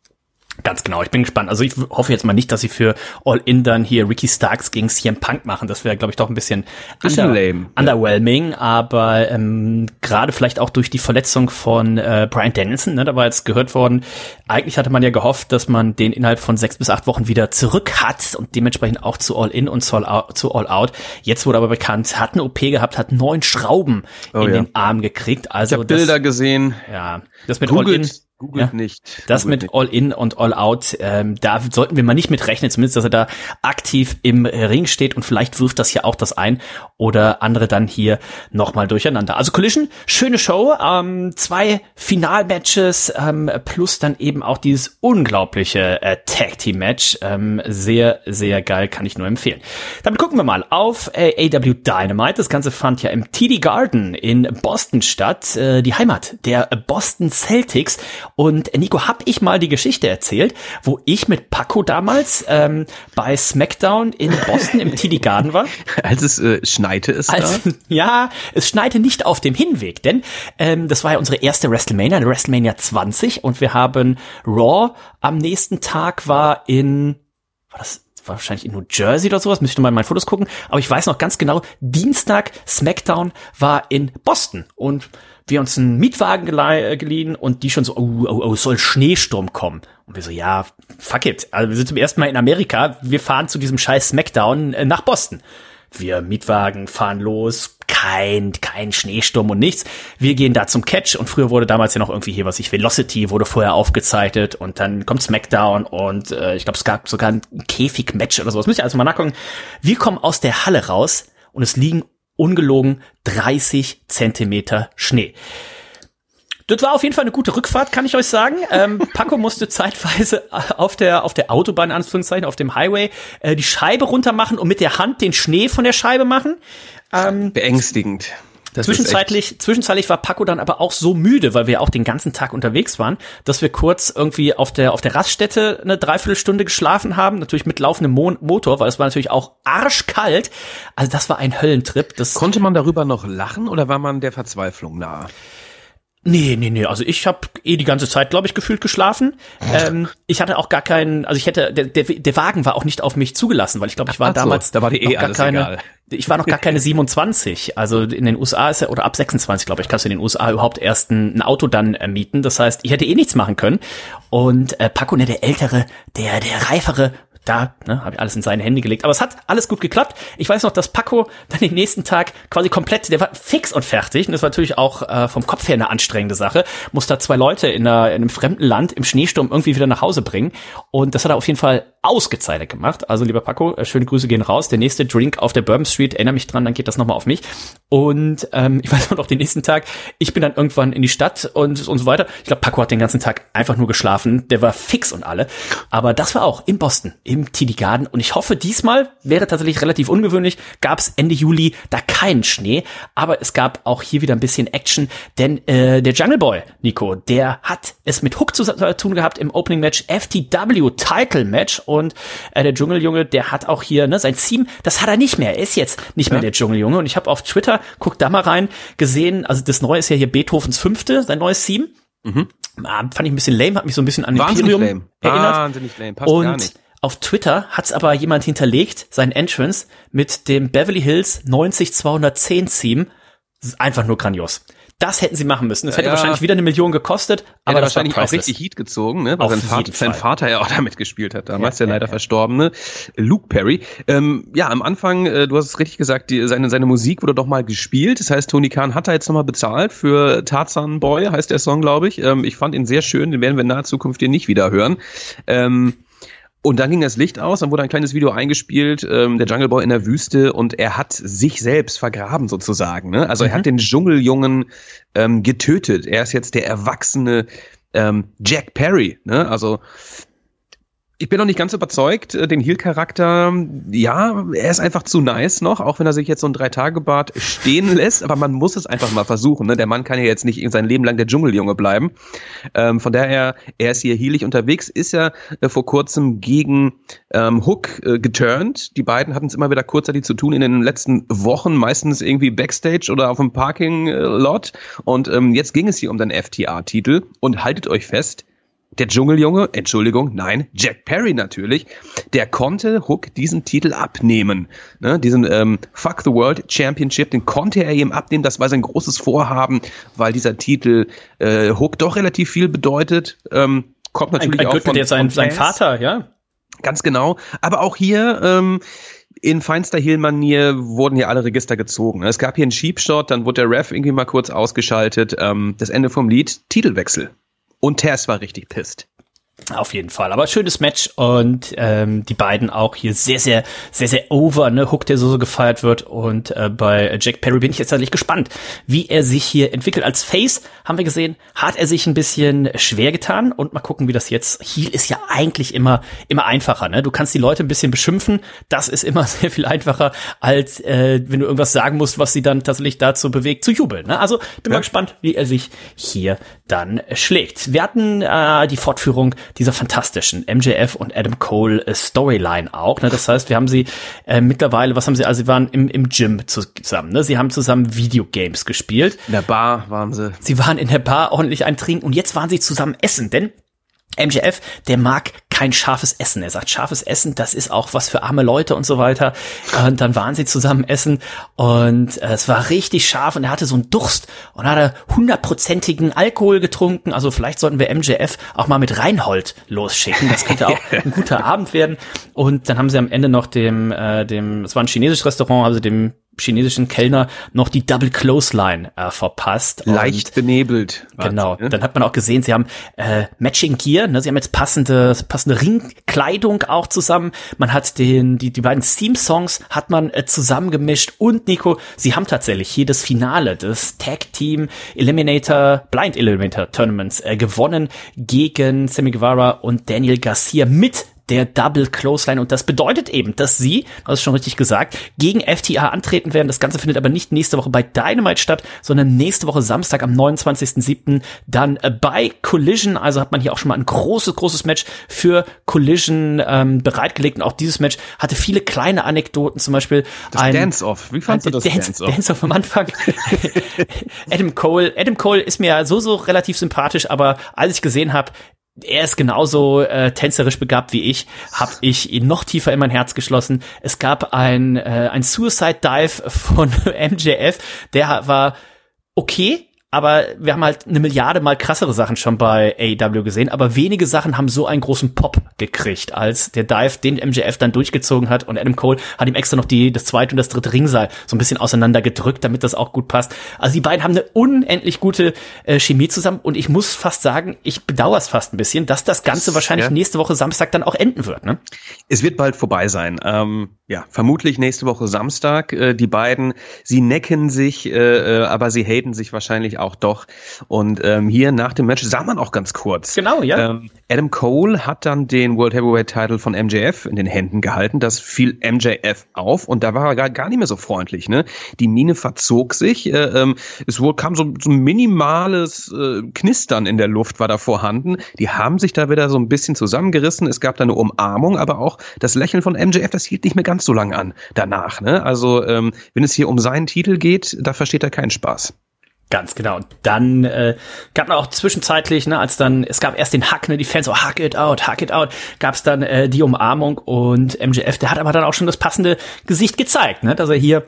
Ganz genau, ich bin gespannt. Also ich hoffe jetzt mal nicht, dass sie für All In dann hier Ricky Starks gegen CM Punk machen. Das wäre, glaube ich, doch ein bisschen, bisschen under lame. underwhelming. Aber ähm, gerade vielleicht auch durch die Verletzung von äh, Brian Danielson, ne, da war jetzt gehört worden, eigentlich hatte man ja gehofft, dass man den innerhalb von sechs bis acht Wochen wieder zurück hat und dementsprechend auch zu All In und zu All Out. Zu All Out. Jetzt wurde aber bekannt, hat eine OP gehabt, hat neun Schrauben oh, in ja. den Arm gekriegt. Also ich habe Bilder gesehen. Ja, das mit Googelt. Googelt ja, nicht. Das Googelt mit. All-In und All-Out, ähm, da sollten wir mal nicht mit rechnen, zumindest, dass er da aktiv im Ring steht und vielleicht wirft das ja auch das ein oder andere dann hier nochmal durcheinander. Also Collision, schöne Show, ähm, zwei Finalmatches ähm, plus dann eben auch dieses unglaubliche äh, Tag-Team-Match. Ähm, sehr, sehr geil, kann ich nur empfehlen. Damit gucken wir mal auf äh, AW Dynamite. Das Ganze fand ja im TD Garden in Boston statt, äh, die Heimat der Boston Celtics. Und Nico, hab ich mal die Geschichte erzählt, wo ich mit Paco damals ähm, bei SmackDown in Boston im TD Garden war? Als es äh, schneite es Als, da? Ja, es schneite nicht auf dem Hinweg, denn ähm, das war ja unsere erste WrestleMania, WrestleMania 20 und wir haben Raw am nächsten Tag war in, war das wahrscheinlich in New Jersey oder sowas, müsste ich mal in meine Fotos gucken, aber ich weiß noch ganz genau, Dienstag SmackDown war in Boston und wir uns einen Mietwagen äh, geliehen und die schon so, oh, oh, oh, soll Schneesturm kommen. Und wir so, ja, fuck it. Also wir sind zum ersten Mal in Amerika, wir fahren zu diesem scheiß Smackdown äh, nach Boston. Wir Mietwagen fahren los, kein, kein Schneesturm und nichts. Wir gehen da zum Catch und früher wurde damals ja noch irgendwie hier, was ich, Velocity wurde vorher aufgezeichnet und dann kommt Smackdown und äh, ich glaube, es gab sogar ein Käfig-Match oder sowas. Müsst ihr also mal nachgucken. Wir kommen aus der Halle raus und es liegen ungelogen 30 Zentimeter Schnee. Das war auf jeden Fall eine gute Rückfahrt, kann ich euch sagen. Ähm, Paco musste zeitweise auf der, auf der Autobahn, Anführungszeichen, auf dem Highway, äh, die Scheibe runter machen und mit der Hand den Schnee von der Scheibe machen. Ähm, Beängstigend. Das zwischenzeitlich, zwischenzeitlich war Paco dann aber auch so müde, weil wir auch den ganzen Tag unterwegs waren, dass wir kurz irgendwie auf der, auf der Raststätte eine Dreiviertelstunde geschlafen haben, natürlich mit laufendem Mo Motor, weil es war natürlich auch arschkalt. Also das war ein Höllentrip. Das Konnte man darüber noch lachen oder war man der Verzweiflung nahe? Nee, nee, nee. Also ich habe eh die ganze Zeit, glaube ich, gefühlt geschlafen. Ähm, ich hatte auch gar keinen, also ich hätte, der, der, der Wagen war auch nicht auf mich zugelassen, weil ich glaube, ich war Ach damals. So, da war die eh alles keine, egal. Ich war noch gar keine 27. Also in den USA ist er, oder ab 26, glaube ich, kannst du in den USA überhaupt erst ein, ein Auto dann äh, mieten. Das heißt, ich hätte eh nichts machen können. Und äh, Paco, ne, der ältere, der, der reifere, da ne, habe ich alles in seine Hände gelegt. Aber es hat alles gut geklappt. Ich weiß noch, dass Paco dann den nächsten Tag quasi komplett, der war fix und fertig. Und das war natürlich auch äh, vom Kopf her eine anstrengende Sache. Muss da zwei Leute in, einer, in einem fremden Land im Schneesturm irgendwie wieder nach Hause bringen. Und das hat er auf jeden Fall ausgezeichnet gemacht. Also lieber Paco, äh, schöne Grüße gehen raus. Der nächste Drink auf der Bourbon Street, erinnere mich dran, dann geht das nochmal auf mich. Und ähm, ich weiß noch, den nächsten Tag, ich bin dann irgendwann in die Stadt und, und so weiter. Ich glaube, Paco hat den ganzen Tag einfach nur geschlafen. Der war fix und alle. Aber das war auch in Boston, im TD Garden. Und ich hoffe, diesmal wäre tatsächlich relativ ungewöhnlich, gab es Ende Juli da keinen Schnee. Aber es gab auch hier wieder ein bisschen Action, denn äh, der Jungle Boy, Nico, der hat es mit Hook zu tun gehabt im Opening Match, FTW Title Match und äh, der Dschungeljunge, der hat auch hier ne, sein Team, das hat er nicht mehr. Er ist jetzt nicht ja. mehr der Dschungeljunge. Und ich habe auf Twitter, guck da mal rein, gesehen, also das neue ist ja hier Beethovens Fünfte, sein neues Team. Mhm. Ah, fand ich ein bisschen lame, hat mich so ein bisschen an Wahnsinnig Imperium lame. erinnert. Wahnsinnig lame, passt und gar nicht. auf Twitter hat's aber jemand hinterlegt, sein Entrance mit dem Beverly Hills 90210 Theme. Das ist einfach nur grandios. Das hätten sie machen müssen. Das hätte ja, wahrscheinlich wieder eine Million gekostet, aber das wahrscheinlich auch richtig Heat gezogen, ne? weil sein Vater, sein Vater, ja auch damit gespielt hat. Damals ja, der leider ja. verstorbene Luke Perry. Ähm, ja, am Anfang, äh, du hast es richtig gesagt, die, seine, seine Musik wurde doch mal gespielt. Das heißt, Tony Khan hat da jetzt nochmal bezahlt für Tarzan Boy, heißt der Song, glaube ich. Ähm, ich fand ihn sehr schön, den werden wir in naher Zukunft hier nicht wieder hören. Ähm, und dann ging das Licht aus, dann wurde ein kleines Video eingespielt, ähm, der Jungle Boy in der Wüste und er hat sich selbst vergraben sozusagen. Ne? Also mhm. er hat den Dschungeljungen ähm, getötet. Er ist jetzt der erwachsene ähm, Jack Perry. Ne? Also ich bin noch nicht ganz überzeugt. Äh, den Heal-Charakter, ja, er ist einfach zu nice noch, auch wenn er sich jetzt so ein Drei-Tage-Bart stehen lässt. Aber man muss es einfach mal versuchen. Ne? Der Mann kann ja jetzt nicht sein Leben lang der Dschungeljunge bleiben. Ähm, von daher, er ist hier healig unterwegs, ist ja äh, vor kurzem gegen ähm, Hook äh, geturnt. Die beiden hatten es immer wieder kurzzeitig zu tun in den letzten Wochen, meistens irgendwie Backstage oder auf dem Parking-Lot. Und ähm, jetzt ging es hier um den FTA-Titel. Und haltet euch fest, der Dschungeljunge, Entschuldigung, nein, Jack Perry natürlich, der konnte Hook diesen Titel abnehmen. Ne, diesen ähm, Fuck the World Championship, den konnte er ihm abnehmen. Das war sein großes Vorhaben, weil dieser Titel äh, Hook doch relativ viel bedeutet. Ähm, kommt natürlich ein, ein auch von, jetzt sein, sein Vater, ja. Ganz genau. Aber auch hier ähm, in feinster Heel-Manier wurden hier alle Register gezogen. Es gab hier einen Sheepshot, dann wurde der Ref irgendwie mal kurz ausgeschaltet. Ähm, das Ende vom Lied, Titelwechsel. Und Tess war richtig pisst. Auf jeden Fall. Aber schönes Match und ähm, die beiden auch hier sehr, sehr, sehr, sehr over, ne? Hook, der so, so gefeiert wird. Und äh, bei Jack Perry bin ich jetzt tatsächlich gespannt, wie er sich hier entwickelt. Als Face haben wir gesehen, hat er sich ein bisschen schwer getan und mal gucken, wie das jetzt. Heel ist ja eigentlich immer, immer einfacher, ne? Du kannst die Leute ein bisschen beschimpfen. Das ist immer sehr viel einfacher, als äh, wenn du irgendwas sagen musst, was sie dann tatsächlich dazu bewegt, zu jubeln. Ne? Also bin ja. mal gespannt, wie er sich hier dann schlägt. Wir hatten äh, die Fortführung dieser fantastischen MJF und Adam Cole äh, Storyline auch. Ne? Das heißt, wir haben sie äh, mittlerweile, was haben sie, also sie waren im, im Gym zusammen, ne? Sie haben zusammen Videogames gespielt. In der Bar waren sie. Sie waren in der Bar ordentlich eintrinken und jetzt waren sie zusammen essen, denn MJF, der mag kein scharfes Essen. Er sagt, scharfes Essen, das ist auch was für arme Leute und so weiter. Und dann waren sie zusammen essen und äh, es war richtig scharf und er hatte so einen Durst und hat er hundertprozentigen Alkohol getrunken. Also vielleicht sollten wir MJF auch mal mit Reinhold losschicken. Das könnte auch ein guter Abend werden. Und dann haben sie am Ende noch dem, äh, dem, es war ein chinesisches Restaurant, also dem chinesischen Kellner noch die Double Clothesline äh, verpasst. Leicht und, benebelt. Genau. Ne? Dann hat man auch gesehen, sie haben äh, Matching Gear, ne? sie haben jetzt passende, passende Ringkleidung auch zusammen. Man hat den, die, die beiden Theme-Songs hat man äh, zusammengemischt und Nico, sie haben tatsächlich hier das Finale des Tag Team Eliminator, Blind Eliminator Tournaments äh, gewonnen gegen Sammy Guevara und Daniel Garcia mit der Double Clothesline. Und das bedeutet eben, dass sie, das ist schon richtig gesagt, gegen FTA antreten werden. Das Ganze findet aber nicht nächste Woche bei Dynamite statt, sondern nächste Woche Samstag am 29.07. dann äh, bei Collision. Also hat man hier auch schon mal ein großes, großes Match für Collision ähm, bereitgelegt. Und auch dieses Match hatte viele kleine Anekdoten, zum Beispiel das ein Dance-Off. Wie fandst du das Dance-Off? Dance-Off am Anfang. Adam Cole. Adam Cole ist mir so, so relativ sympathisch, aber als ich gesehen habe, er ist genauso äh, tänzerisch begabt wie ich, habe ich ihn noch tiefer in mein Herz geschlossen. Es gab ein, äh, ein Suicide Dive von MJF, der war okay, aber wir haben halt eine Milliarde mal krassere Sachen schon bei AEW gesehen, aber wenige Sachen haben so einen großen Pop gekriegt, als der Dive den MJF dann durchgezogen hat und Adam Cole hat ihm extra noch die, das zweite und das dritte Ringseil so ein bisschen auseinander gedrückt, damit das auch gut passt. Also die beiden haben eine unendlich gute äh, Chemie zusammen und ich muss fast sagen, ich bedauere es fast ein bisschen, dass das Ganze wahrscheinlich ja. nächste Woche Samstag dann auch enden wird. Ne? Es wird bald vorbei sein. Ähm, ja, vermutlich nächste Woche Samstag. Äh, die beiden, sie necken sich, äh, äh aber sie haten sich wahrscheinlich auch doch. Und ähm, hier nach dem Match sah man auch ganz kurz. Genau, ja. Ähm, Adam Cole hat dann den World Heavyweight Title von MJF in den Händen gehalten. Das fiel MJF auf und da war er gar, gar nicht mehr so freundlich. Ne? Die Mine verzog sich. Äh, ähm, es wohl kam so, so ein minimales äh, Knistern in der Luft war da vorhanden. Die haben sich da wieder so ein bisschen zusammengerissen. Es gab da eine Umarmung, aber auch das Lächeln von MJF, das hielt nicht mehr ganz so lang an danach. Ne? Also ähm, wenn es hier um seinen Titel geht, da versteht er keinen Spaß. Ganz genau. Und dann äh, gab man auch zwischenzeitlich, ne, als dann, es gab erst den Hack, ne, die Fans so, hack it out, hack it out, gab es dann äh, die Umarmung und MJF, der hat aber dann auch schon das passende Gesicht gezeigt, ne, dass er hier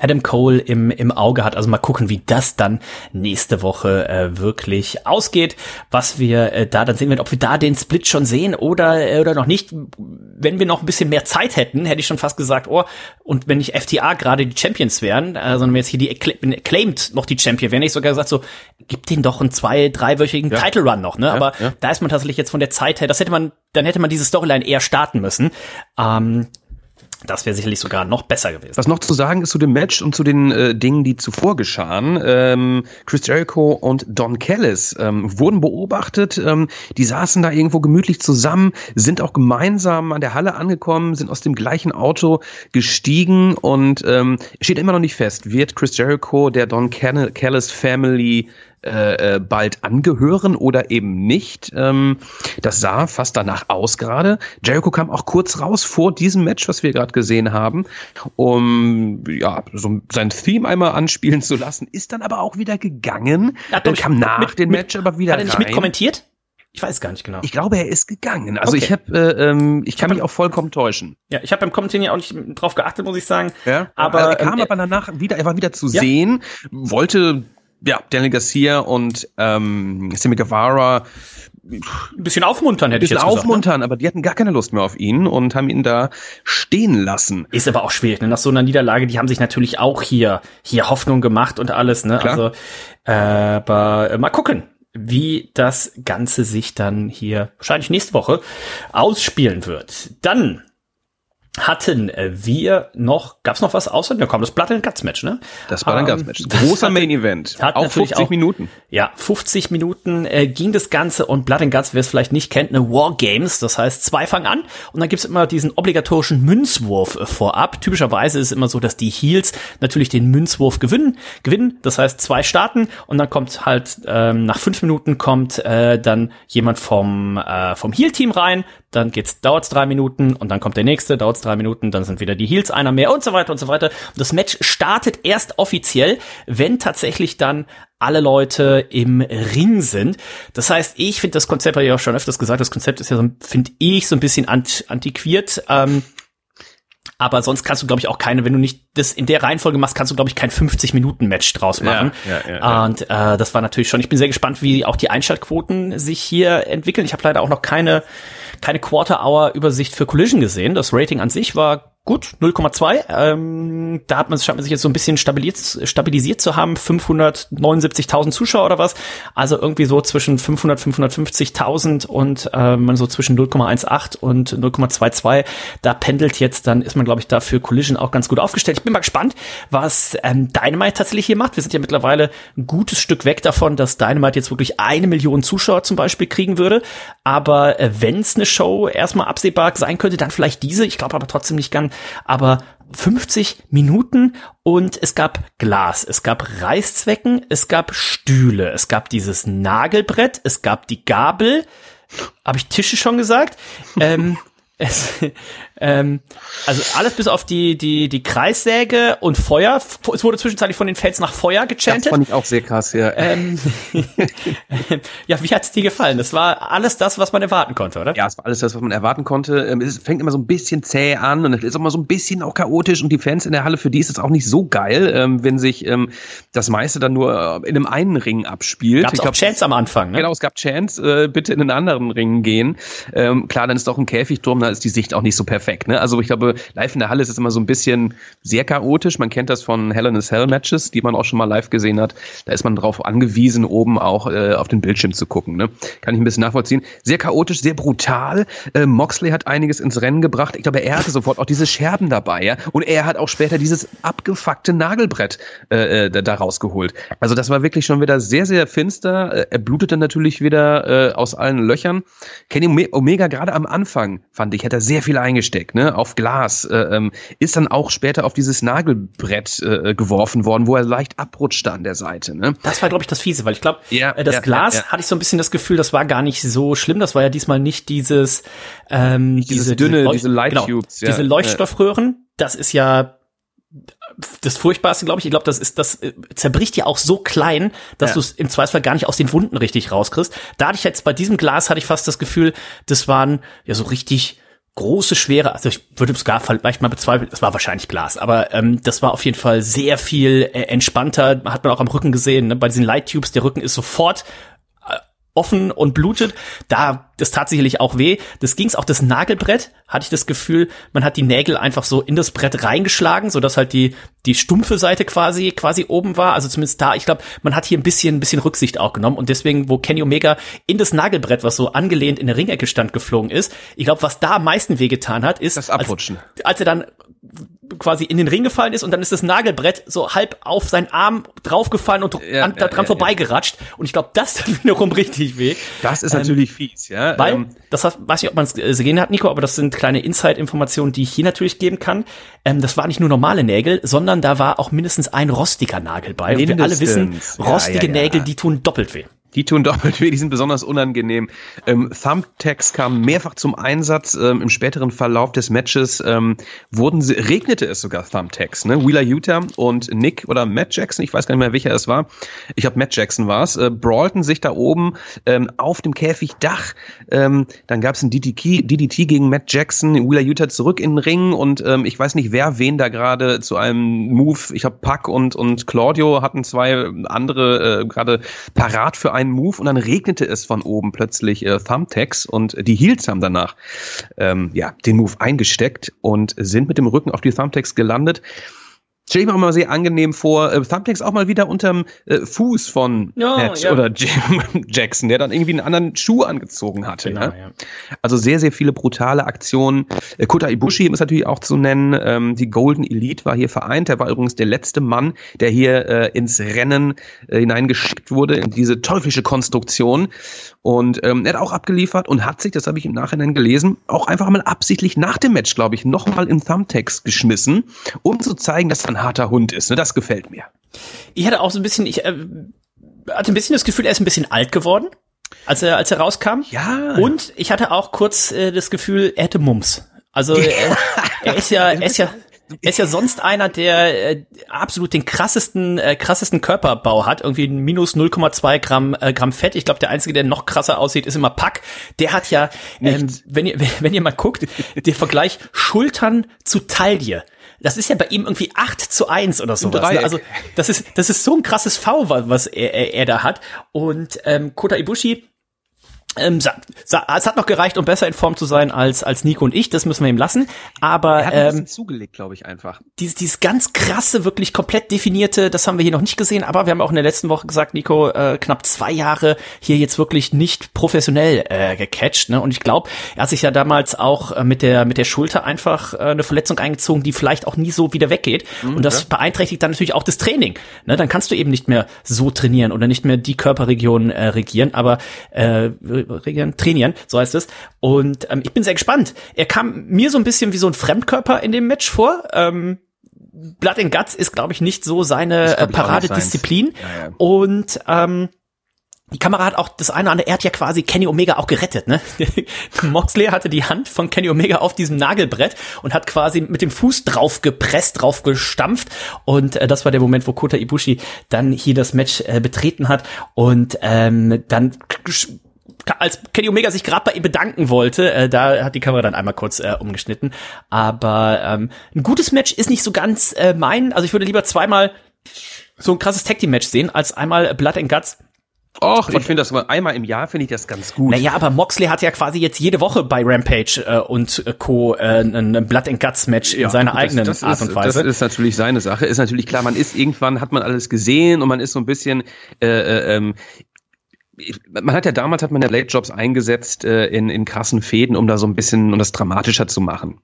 Adam Cole im, im Auge hat. Also mal gucken, wie das dann nächste Woche äh, wirklich ausgeht. Was wir äh, da dann sehen werden, ob wir da den Split schon sehen oder, äh, oder noch nicht. Wenn wir noch ein bisschen mehr Zeit hätten, hätte ich schon fast gesagt, oh, und wenn nicht FTA gerade die Champions wären, äh, sondern wenn jetzt hier die Acclaimed noch die Champion wären, hätte ich sogar gesagt, so, gib denen doch einen zwei-, dreiwöchigen ja. Title Run noch, ne? Ja, Aber ja. da ist man tatsächlich jetzt von der Zeit her, das hätte man, dann hätte man diese Storyline eher starten müssen. Ähm, das wäre sicherlich sogar noch besser gewesen. Was noch zu sagen ist zu dem Match und zu den äh, Dingen, die zuvor geschahen. Ähm, Chris Jericho und Don Callis ähm, wurden beobachtet. Ähm, die saßen da irgendwo gemütlich zusammen, sind auch gemeinsam an der Halle angekommen, sind aus dem gleichen Auto gestiegen und ähm, steht immer noch nicht fest, wird Chris Jericho der Don Callis Family äh, äh, bald angehören oder eben nicht. Ähm, das sah fast danach aus gerade. Jericho kam auch kurz raus vor diesem Match, was wir gerade gesehen haben, um ja so sein Theme einmal anspielen zu lassen, ist dann aber auch wieder gegangen. Hat dann kam nach mit, dem Match aber wieder Hat er nicht rein. mitkommentiert? Ich weiß gar nicht genau. Ich glaube, er ist gegangen. Also okay. ich habe, äh, ähm, ich kann ich mich auch vollkommen täuschen. Ja, ich habe beim Kommentieren ja auch nicht drauf geachtet, muss ich sagen. Ja, aber also er kam ähm, aber danach wieder, er war wieder zu ja. sehen, wollte ja, Daniel Garcia und ähm, Sammy Guevara ein bisschen aufmuntern, hätte ich jetzt gesagt. aufmuntern, ne? aber die hatten gar keine Lust mehr auf ihn und haben ihn da stehen lassen. Ist aber auch schwierig, ne? Nach so einer Niederlage, die haben sich natürlich auch hier, hier Hoffnung gemacht und alles, ne? Klar. Also, äh, aber äh, mal gucken, wie das Ganze sich dann hier wahrscheinlich nächste Woche ausspielen wird. Dann hatten äh, wir noch, gab's noch was außer, ja komm, das Blood and Guts Match, ne? Das Blood and Guts Match. Großer Main Event. Hat auch 50 auch, Minuten. Ja, 50 Minuten äh, ging das Ganze und Blood and Guts, wer es vielleicht nicht kennt, eine War Games, das heißt, zwei fangen an und dann gibt's immer diesen obligatorischen Münzwurf äh, vorab. Typischerweise ist es immer so, dass die Heels natürlich den Münzwurf gewinnen, gewinnen, das heißt, zwei starten und dann kommt halt ähm, nach fünf Minuten kommt äh, dann jemand vom äh, vom Heel Team rein, dann geht's, dauert's drei Minuten und dann kommt der nächste, dauert's drei Minuten, dann sind wieder die Heels einer mehr und so weiter und so weiter. Und das Match startet erst offiziell, wenn tatsächlich dann alle Leute im Ring sind. Das heißt, ich finde das Konzept, habe ich auch schon öfters gesagt, das Konzept ist ja so, finde ich, so ein bisschen ant antiquiert. Ähm, aber sonst kannst du, glaube ich, auch keine, wenn du nicht das in der Reihenfolge machst, kannst du, glaube ich, kein 50-Minuten-Match draus machen. Ja, ja, ja, Und äh, das war natürlich schon, ich bin sehr gespannt, wie auch die Einschaltquoten sich hier entwickeln. Ich habe leider auch noch keine keine Quarter-Hour-Übersicht für Collision gesehen. Das Rating an sich war gut, 0,2. Ähm, da hat man scheint man sich jetzt so ein bisschen stabilisiert, stabilisiert zu haben. 579.000 Zuschauer oder was. Also irgendwie so zwischen 500, 550.000 und äh, man so zwischen 0,18 und 0,22. Da pendelt jetzt, dann ist man, glaube ich, da für Collision auch ganz gut aufgestellt. Ich bin mal gespannt, was ähm, Dynamite tatsächlich hier macht. Wir sind ja mittlerweile ein gutes Stück weg davon, dass Dynamite jetzt wirklich eine Million Zuschauer zum Beispiel kriegen würde. Aber äh, wenn es eine Show erstmal absehbar sein könnte, dann vielleicht diese. Ich glaube aber trotzdem nicht ganz aber 50 Minuten und es gab Glas, es gab Reißzwecken, es gab Stühle, es gab dieses Nagelbrett, es gab die Gabel. Habe ich Tische schon gesagt? ähm, es, ähm, also alles bis auf die, die, die Kreissäge und Feuer. Es wurde zwischenzeitlich von den Fans nach Feuer gechantet. Das fand ich auch sehr krass, ja. Ähm, ja, wie hat's dir gefallen? Das war alles das, was man erwarten konnte, oder? Ja, es war alles das, was man erwarten konnte. Ähm, es fängt immer so ein bisschen zäh an und es ist auch mal so ein bisschen auch chaotisch und die Fans in der Halle, für die ist es auch nicht so geil, ähm, wenn sich ähm, das meiste dann nur äh, in einem einen Ring abspielt. Gab's ich auch Chance am Anfang, ne? Genau, es gab Chance, äh, bitte in einen anderen Ring gehen. klar, dann ist auch ein Käfigturm, da ist die Sicht auch nicht so perfekt perfekt. Ne? Also ich glaube, live in der Halle ist es immer so ein bisschen sehr chaotisch. Man kennt das von Hell in a Cell Matches, die man auch schon mal live gesehen hat. Da ist man darauf angewiesen, oben auch äh, auf den Bildschirm zu gucken. Ne? Kann ich ein bisschen nachvollziehen. Sehr chaotisch, sehr brutal. Äh, Moxley hat einiges ins Rennen gebracht. Ich glaube, er hatte sofort auch diese Scherben dabei. Ja? Und er hat auch später dieses abgefuckte Nagelbrett äh, äh da rausgeholt. Also das war wirklich schon wieder sehr, sehr finster. Äh, er blutete natürlich wieder äh, aus allen Löchern. Kenny Omega gerade am Anfang, fand ich, hat er sehr viel eingesteckt. Plastik, ne, auf Glas, äh, ähm, ist dann auch später auf dieses Nagelbrett äh, geworfen worden, wo er leicht abrutschte an der Seite. Ne? Das war, glaube ich, das Fiese, weil ich glaube, ja, äh, das ja, Glas ja, hatte ich so ein bisschen das Gefühl, das war gar nicht so schlimm. Das war ja diesmal nicht dieses, ähm, diese dünne, diese, diese Light genau, Tubes, diese Leuchtstoffröhren. Das ist ja das Furchtbarste, glaube ich. Ich glaube, das ist, das äh, zerbricht ja auch so klein, dass ja. du es im Zweifelsfall gar nicht aus den Wunden richtig rauskriegst. Da hatte ich jetzt bei diesem Glas hatte ich fast das Gefühl, das waren ja so richtig große, schwere, also ich würde es gar vielleicht mal bezweifeln, es war wahrscheinlich Glas, aber ähm, das war auf jeden Fall sehr viel äh, entspannter, hat man auch am Rücken gesehen, ne? bei diesen Light Tubes, der Rücken ist sofort offen und blutet. Da, das tat sicherlich auch weh. Das ging's auch das Nagelbrett, hatte ich das Gefühl, man hat die Nägel einfach so in das Brett reingeschlagen, so dass halt die die stumpfe Seite quasi quasi oben war. Also zumindest da, ich glaube, man hat hier ein bisschen ein bisschen Rücksicht auch genommen und deswegen, wo Kenny Omega in das Nagelbrett, was so angelehnt in der Ringecke stand, geflogen ist, ich glaube, was da am meisten wehgetan hat, ist das Abrutschen. Als, als er dann quasi in den Ring gefallen ist und dann ist das Nagelbrett so halb auf seinen Arm draufgefallen und Ja, an, ja, daran ja, vorbeigeratscht. Und ich glaube, das tut wiederum richtig weh. Das ist Ähm, natürlich fies, ja. Weil, Ähm, das hat, weiß nicht, ob man es gesehen hat, Nico, aber das sind kleine Inside-Informationen, die ich hier natürlich geben kann. Ähm, das war nicht nur normale Nägel, sondern da war auch mindestens ein rostiger Nagel bei. Und wir alle wissen, Mindestens. Ja, rostige ja, ja. Nägel, die tun doppelt weh. Die tun doppelt weh, die sind besonders unangenehm. Ähm, Thumbtacks kamen mehrfach zum Einsatz. Ähm, Im späteren Verlauf des Matches ähm, wurden sie, regnete es sogar Thumbtacks. Ne? Wheeler Utah und Nick oder Matt Jackson, ich weiß gar nicht mehr, welcher es war. Ich glaube, Matt Jackson war es. Äh, brawlten sich da oben ähm, auf dem Käfigdach. Ähm, dann gab es ein DDT, DDT gegen Matt Jackson. Wheeler Utah zurück in den Ring und ähm, ich weiß nicht, wer wen da gerade zu einem Move. Ich habe Puck und, und Claudio hatten zwei andere äh, gerade parat für einen Move und dann regnete es von oben plötzlich äh, Thumbtacks und die Heels haben danach ähm, ja den Move eingesteckt und sind mit dem Rücken auf die Thumbtacks gelandet. Stell ich mir auch mal sehr angenehm vor. Äh, Thumbtacks auch mal wieder unterm äh, Fuß von Ja, Matt ja. oder Jim Jackson, der dann irgendwie einen anderen Schuh angezogen hatte. Genau, ja? ja. Also sehr, sehr viele brutale Aktionen. Äh, Kota Ibushi ist natürlich auch zu nennen. Ähm, die Golden Elite war hier vereint. Er war übrigens der letzte Mann, der hier äh, ins Rennen äh, hineingeschickt wurde, in diese teuflische Konstruktion. Und ähm, er hat auch abgeliefert und hat sich, das habe ich im Nachhinein gelesen, auch einfach mal absichtlich nach dem Match, glaube ich, nochmal in Thumbtacks geschmissen, um zu zeigen, dass er ein harter Hund ist. Ne? Das gefällt mir. Ich hatte auch so ein bisschen, ich äh, hatte ein bisschen das Gefühl, er ist ein bisschen alt geworden, als er, als er rauskam. Ja. Und ich hatte auch kurz äh, das Gefühl, er hätte Mums. Also er, er ist ja, er ist ja, er ist ja sonst einer, der äh, absolut den krassesten, äh, krassesten Körperbau hat. Irgendwie minus 0,2 Gramm, äh, Gramm Fett. Ich glaube, der einzige, der noch krasser aussieht, ist immer Pack. Der hat ja, ähm, wenn ihr, wenn ihr mal guckt, der Vergleich Schultern zu Taille. Das ist ja bei ihm irgendwie 8 zu 1 oder sowas. Ne? Also das ist, das ist so ein krasses V, wa- was er, er, er da hat. Und ähm, Kota Ibushi, ähm, es hat noch gereicht, um besser in Form zu sein als, als Nico und ich, das müssen wir ihm lassen. Aber Er hat ähm, zugelegt, glaube ich, einfach. dieses, dieses ganz krasse, wirklich komplett definierte, das haben wir hier noch nicht gesehen, aber wir haben auch in der letzten Woche gesagt, Nico, äh, knapp zwei Jahre hier jetzt wirklich nicht professionell äh, gecatcht. Ne? Und ich glaube, er hat sich ja damals auch äh, mit der mit der Schulter einfach äh, eine Verletzung eingezogen, die vielleicht auch nie so wieder weggeht. und das beeinträchtigt dann natürlich auch das Training. Ne? Dann kannst du eben nicht mehr so trainieren oder nicht mehr die Körperregion äh, regieren, aber äh, regieren, trainieren, so heißt es. Und ähm, ich bin sehr gespannt. Er kam mir so ein bisschen wie so ein Fremdkörper in dem Match vor. Ähm, Blood and Guts ist, glaube ich, nicht so seine äh, Paradedisziplin. Ja, ja. Und ähm, die Kamera hat auch das eine oder andere, er hat ja quasi Kenny Omega auch gerettet, ne? Moxley hatte die Hand von Kenny Omega auf diesem Nagelbrett und hat quasi mit dem Fuß drauf gepresst, drauf gestampft und äh, das war der Moment, wo Kota Ibushi dann hier das Match äh, betreten hat und ähm, dann als Kenny Omega sich gerade bei ihm bedanken wollte, äh, da hat die Kamera dann einmal kurz äh, umgeschnitten. Aber ähm, ein gutes Match ist nicht so ganz äh, mein. Also ich würde lieber zweimal so ein krasses Tag Team Match sehen, als einmal Blood and Guts. Och, ich finde das mal einmal im Jahr finde ich das ganz gut. Naja, aber Moxley hat ja quasi jetzt jede Woche bei Rampage äh, und Co. Äh, ein Blood and Guts Match in seiner eigenen das, das Art ist, und Weise. Das ist natürlich seine Sache. Ist natürlich klar, man ist irgendwann, hat man alles gesehen und man ist so ein bisschen, äh, äh, ähm, man hat ja damals hat man ja Late Jobs eingesetzt äh, in, in krassen Fäden, um da so ein bisschen, um das dramatischer zu machen.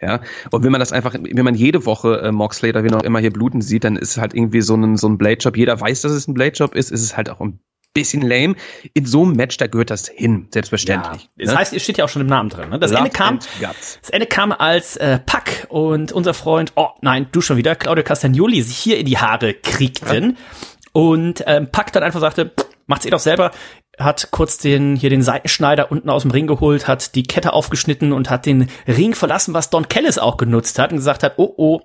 Ja, und wenn man das einfach, wenn man jede Woche äh, Moxley oder wie noch immer hier bluten sieht, dann ist halt irgendwie so ein, so ein Blade Job. Jeder weiß, dass es ein Blade Job ist. ist Es ist halt auch ein bisschen lame. In so einem Match, da gehört das hin, selbstverständlich. Das ne? heißt, es steht ja auch schon im Namen drin. Ne? Das Ende kam, das Ende kam als äh, Pack und unser Freund, oh nein, du schon wieder, Claudio Castagnoli sich hier in die Haare kriegten und ähm, Pack dann einfach sagte, "Pff, macht's eh doch selber, hat kurz den hier den Seitenschneider unten aus dem Ring geholt, hat die Kette aufgeschnitten und hat den Ring verlassen, was Don Kellis auch genutzt hat und gesagt hat, oh oh,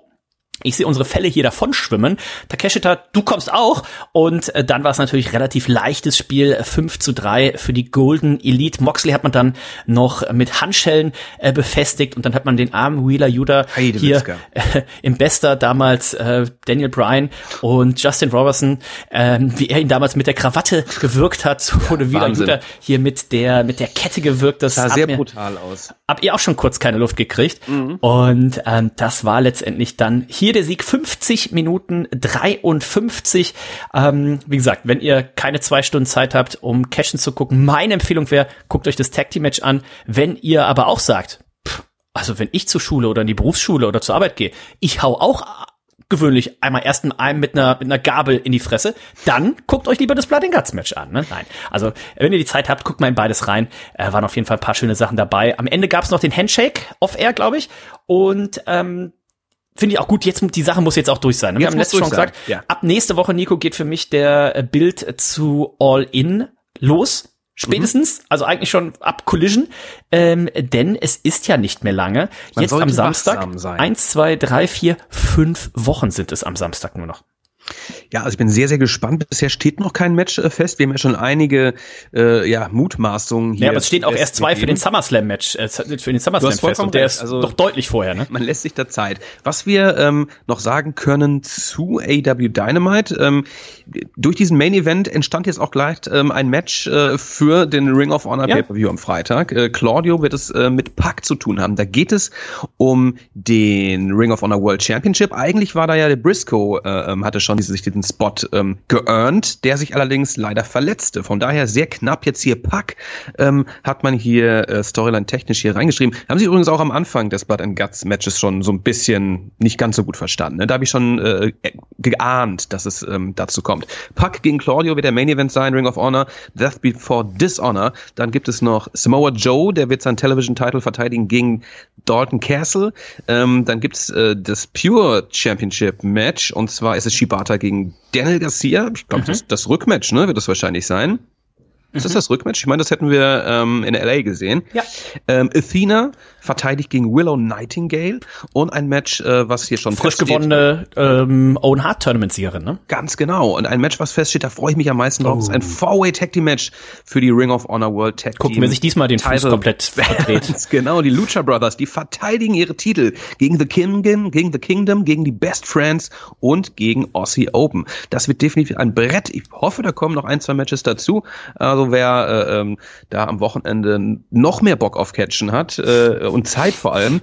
Ich sehe unsere Fälle hier davon schwimmen. Takeshita, du kommst auch. Und äh, dann war es natürlich relativ leichtes Spiel. 5 zu 3 für die Golden Elite. Moxley hat man dann noch mit Handschellen äh, befestigt und dann hat man den armen Wheeler Judah hier äh, im Bester damals äh, Daniel Bryan und Justin Robertson, äh, wie er ihn damals mit der Krawatte gewirkt hat, so wurde ja, Wheeler Judah hier mit der mit der Kette gewirkt. Das sah sehr mir, brutal aus. Habt ihr auch schon kurz keine Luft gekriegt? Mhm. Und ähm, das war letztendlich dann hier hier der Sieg 50 Minuten 53. Ähm, wie gesagt, wenn ihr keine zwei Stunden Zeit habt, um Cashen zu gucken, meine Empfehlung wäre, guckt euch das Tag Team Match an. Wenn ihr aber auch sagt, pff, also wenn ich zur Schule oder in die Berufsschule oder zur Arbeit gehe, ich hau auch gewöhnlich einmal erst in einem mit einer, mit einer Gabel in die Fresse, dann guckt euch lieber das Blood and Guts Match an. Ne? Nein, also wenn ihr die Zeit habt, guckt mal in beides rein. Äh, waren auf jeden Fall ein paar schöne Sachen dabei. Am Ende gab es noch den Handshake off-air, glaube ich. Und ähm, finde ich auch gut, jetzt die Sache muss jetzt auch durch sein. Wir jetzt haben letztes schon gesagt, ja. ab nächste Woche, Nico, geht für mich der äh, Bild zu All In los. Spätestens, mhm. also eigentlich schon ab Collision, ähm, denn es ist ja nicht mehr lange. Man jetzt am Samstag, eins, zwei, drei, vier, fünf Wochen sind es am Samstag nur noch. Ja, also ich bin sehr, sehr gespannt. Bisher steht noch kein Match äh, fest. Wir haben ja schon einige äh, ja, Mutmaßungen hier. Ja, aber es stehen auch erst zwei für den SummerSlam-Match, äh, für den SummerSlam fest. Und der ist also, doch deutlich vorher, ne? Man lässt sich da Zeit. Was wir ähm, noch sagen können zu AW Dynamite, ähm, durch diesen Main Event entstand jetzt auch gleich ähm, ein Match äh, für den Ring of Honor ja. Pay-Per-View am Freitag. Äh, Claudio wird es äh, mit Pack zu tun haben. Da geht es um den Ring of Honor World Championship. Eigentlich war da ja der Briscoe, äh, ähm, hatte schon sich diesen Spot ähm, geearnt, der sich allerdings leider verletzte. Von daher sehr knapp jetzt hier Pack ähm, hat man hier äh, Storyline technisch hier reingeschrieben. Haben sie übrigens auch am Anfang des Blood and Guts Matches schon so ein bisschen nicht ganz so gut verstanden. Ne? Da habe ich schon äh, geahnt, dass es ähm, dazu kommt. Pack gegen Claudio wird der Main Event sein, Ring of Honor, Death Before Dishonor. Dann gibt es noch Samoa Joe, der wird seinen Television Title verteidigen gegen Dalton Castle. Ähm, dann gibt es äh, das Pure Championship Match und zwar ist es Shibata gegen Daniel Garcia. Ich glaube, mhm. das, das Rückmatch, ne, wird das wahrscheinlich sein. Ist das mhm. das Rückmatch? Ich meine, das hätten wir ähm, in LA gesehen. Ja. Ähm, Athena verteidigt gegen Willow Nightingale und ein Match, äh, was hier schon frisch gewonnene ähm, Owen Hart Tournament Siegerin, ne? Ganz genau. Und ein Match, was feststeht, da freue ich mich am meisten drauf, oh. ist ein Four-Way Tag Team Match für die Ring of Honor World Tag Team. Gucken wir sich diesmal den Fuß komplett verdreht. genau, die Lucha Brothers, die verteidigen ihre Titel gegen The Kingdom, gegen The Kingdom, gegen die Best Friends und gegen Aussie Open. Das wird definitiv ein Brett. Ich hoffe, da kommen noch ein, zwei Matches dazu. Also also wer äh, ähm, da am Wochenende noch mehr Bock auf Catchen hat äh, und Zeit vor allem,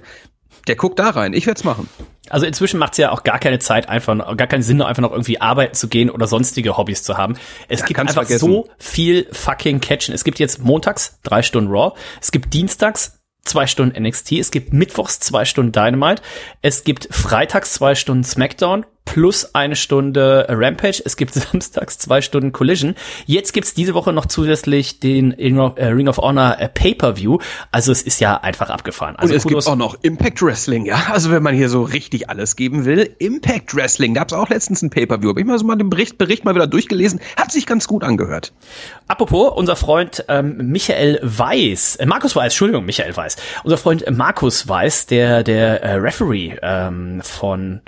der guckt da rein. Ich werde es machen. Also inzwischen macht es ja auch gar keine Zeit, einfach gar keinen Sinn, einfach noch irgendwie arbeiten zu gehen oder sonstige Hobbys zu haben. Es ja, gibt einfach vergessen. so viel fucking Catchen. Es gibt jetzt montags drei Stunden Raw, es gibt dienstags zwei Stunden NXT, es gibt mittwochs zwei Stunden Dynamite, es gibt freitags zwei Stunden SmackDown plus eine Stunde Rampage. Es gibt samstags zwei Stunden Collision. Jetzt gibt's diese Woche noch zusätzlich den Ring of, äh, Honor äh, Pay-Per-View. Also es ist ja einfach abgefahren. Also Und es gibt auch noch Impact Wrestling, ja. Also wenn man hier so richtig alles geben will. Impact Wrestling, da gab's auch letztens ein Pay-Per-View. Habe ich mal so mal den Bericht, Bericht mal wieder durchgelesen. Hat sich ganz gut angehört. Apropos, unser Freund ähm, Michael Weiß, äh, Markus Weiß, Entschuldigung, Michael Weiß. Unser Freund Markus Weiß, der, der äh, Referee ähm, von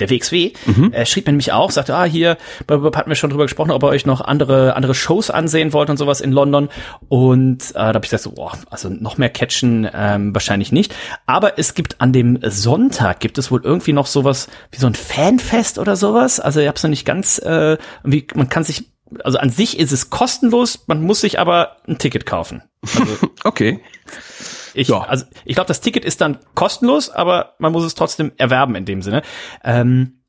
der WXW, mhm. äh, schrieb mir nämlich auch, sagte, ah, hier, hatten wir schon drüber gesprochen, ob ihr euch noch andere, andere Shows ansehen wollt und sowas in London. Und äh, da habe ich gesagt, so, boah, also noch mehr Catchen ähm, wahrscheinlich nicht. Aber es gibt an dem Sonntag, gibt es wohl irgendwie noch sowas wie so ein Fanfest oder sowas. Also ich habe es noch nicht ganz, äh, wie, man kann sich, also an sich ist es kostenlos, man muss sich aber ein Ticket kaufen. Also, okay. Ich, ja. also, ich glaube, das Ticket ist dann kostenlos, aber man muss es trotzdem erwerben in dem Sinne. Ähm,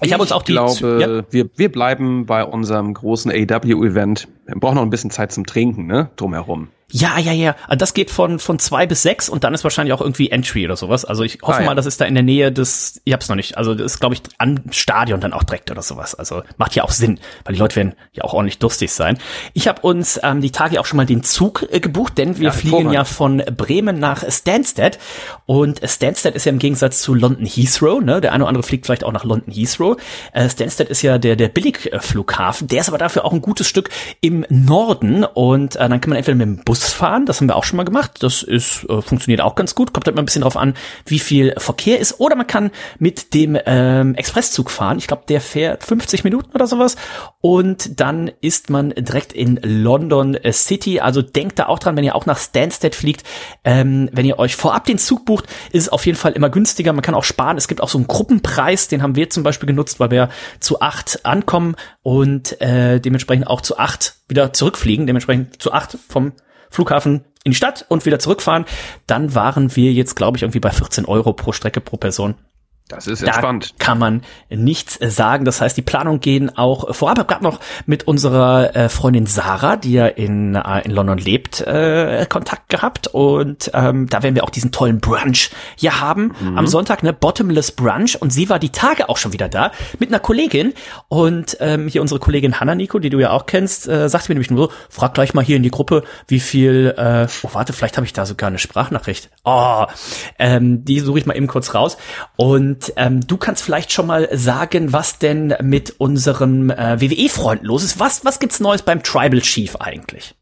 ich, ich habe uns auch die. Glaube, ja. wir, wir bleiben bei unserem großen AW-Event. Wir brauchen noch ein bisschen Zeit zum Trinken, ne? Drumherum. Ja, ja, ja. Also das geht von, von zwei bis sechs und dann ist wahrscheinlich auch irgendwie Entry oder sowas. Also ich hoffe ah, ja. mal, das ist da in der Nähe des, ich hab's noch nicht, also das ist, glaube ich, am Stadion dann auch direkt oder sowas. Also macht ja auch Sinn, weil die Leute werden ja auch ordentlich durstig sein. Ich habe uns ähm, die Tage auch schon mal den Zug äh, gebucht, denn wir ja, fliegen ja von Bremen nach Stansted. Und Stansted ist ja im Gegensatz zu London Heathrow, ne? Der eine oder andere fliegt vielleicht auch nach London Heathrow. Äh, Stansted ist ja der, der Billigflughafen, der ist aber dafür auch ein gutes Stück im Norden und äh, dann kann man entweder mit dem Bus Bus fahren. Das haben wir auch schon mal gemacht. Das ist, äh, funktioniert auch ganz gut. Kommt halt mal ein bisschen drauf an, wie viel Verkehr ist. Oder man kann mit dem ähm, Expresszug fahren. Ich glaube, der fährt 50 Minuten oder sowas. Und dann ist man direkt in London City. Also denkt da auch dran, wenn ihr auch nach Stansted fliegt. Ähm, wenn ihr euch vorab den Zug bucht, ist es auf jeden Fall immer günstiger. Man kann auch sparen. Es gibt auch so einen Gruppenpreis. Den haben wir zum Beispiel genutzt, weil wir zu acht ankommen und äh, dementsprechend auch zu acht wieder zurückfliegen. Dementsprechend zu acht vom Flughafen in die Stadt und wieder zurückfahren. Dann waren wir jetzt, glaube ich, irgendwie bei 14 Euro pro Strecke pro Person. Das ist entspannt. Da kann man nichts sagen. Das heißt, die Planungen gehen auch vorab. Ich habe gerade noch mit unserer äh, Freundin Sarah, die ja in, äh, in London lebt, äh, Kontakt gehabt. Und ähm, da werden wir auch diesen tollen Brunch ja haben. Mhm. Am Sonntag, ne, Bottomless Brunch. Und sie war die Tage auch schon wieder da mit einer Kollegin. Und ähm, hier unsere Kollegin Hanna Nico, die du ja auch kennst, äh, sagte mir nämlich nur so, frag gleich mal hier in die Gruppe, wie viel, äh, oh warte, vielleicht habe ich da sogar eine Sprachnachricht. Oh, ähm, die suche ich mal eben kurz raus. Und und ähm, du kannst vielleicht schon mal sagen, was denn mit unserem äh, WWE-Freund los ist. Was, was gibt's Neues beim Tribal Chief eigentlich?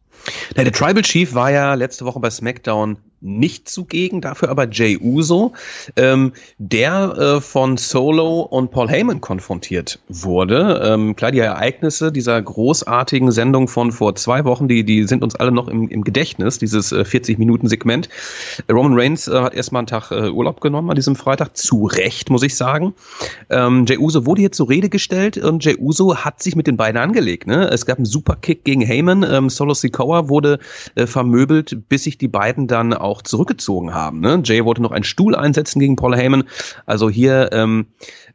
Na, der Tribal Chief war ja letzte Woche bei SmackDown nicht zugegen, dafür aber Jay Uso, ähm, der äh, von Solo und Paul Heyman konfrontiert wurde. Ähm, klar, die Ereignisse dieser großartigen Sendung von vor zwei Wochen, die, die sind uns alle noch im, im Gedächtnis, dieses äh, 40-Minuten-Segment. Roman Reigns äh, hat erstmal einen Tag äh, Urlaub genommen an diesem Freitag, zu Recht, muss ich sagen. Ähm, Jay Uso wurde hier zur Rede gestellt und Jay Uso hat sich mit den beiden angelegt. Ne? Es gab einen Superkick gegen Heyman, ähm, Solo Sikoa wurde äh, vermöbelt, bis sich die beiden dann auch auch zurückgezogen haben. Ne? Jay wollte noch einen Stuhl einsetzen gegen Paul Heyman. Also hier ähm,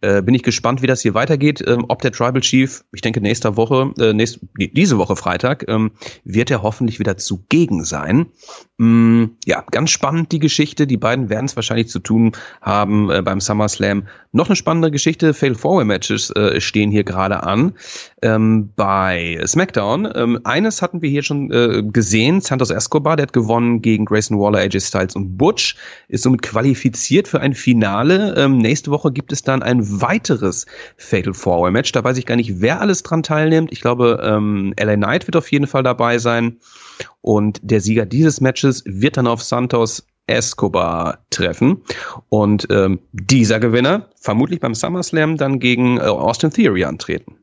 äh, bin ich gespannt, wie das hier weitergeht. Ähm, ob der Tribal Chief, ich denke nächste Woche, äh, nächst, diese Woche Freitag, ähm, wird er hoffentlich wieder zugegen sein. Mm, ja, ganz spannend die Geschichte. Die beiden werden es wahrscheinlich zu tun haben äh, beim SummerSlam. Noch eine spannende Geschichte. Fail Four Matches äh, stehen hier gerade an ähm, bei SmackDown. Ähm, eines hatten wir hier schon äh, gesehen. Santos Escobar, der hat gewonnen gegen Grayson Waller, AJ Styles und Butch, ist somit qualifiziert für ein Finale. Ähm, nächste Woche gibt es dann ein weiteres Fatal Four Match. Da weiß ich gar nicht, wer alles dran teilnimmt. Ich glaube, ähm, LA Knight wird auf jeden Fall dabei sein. Und der Sieger dieses Matches wird dann auf Santos Escobar treffen. Und ähm, dieser Gewinner vermutlich beim SummerSlam dann gegen äh, Austin Theory antreten.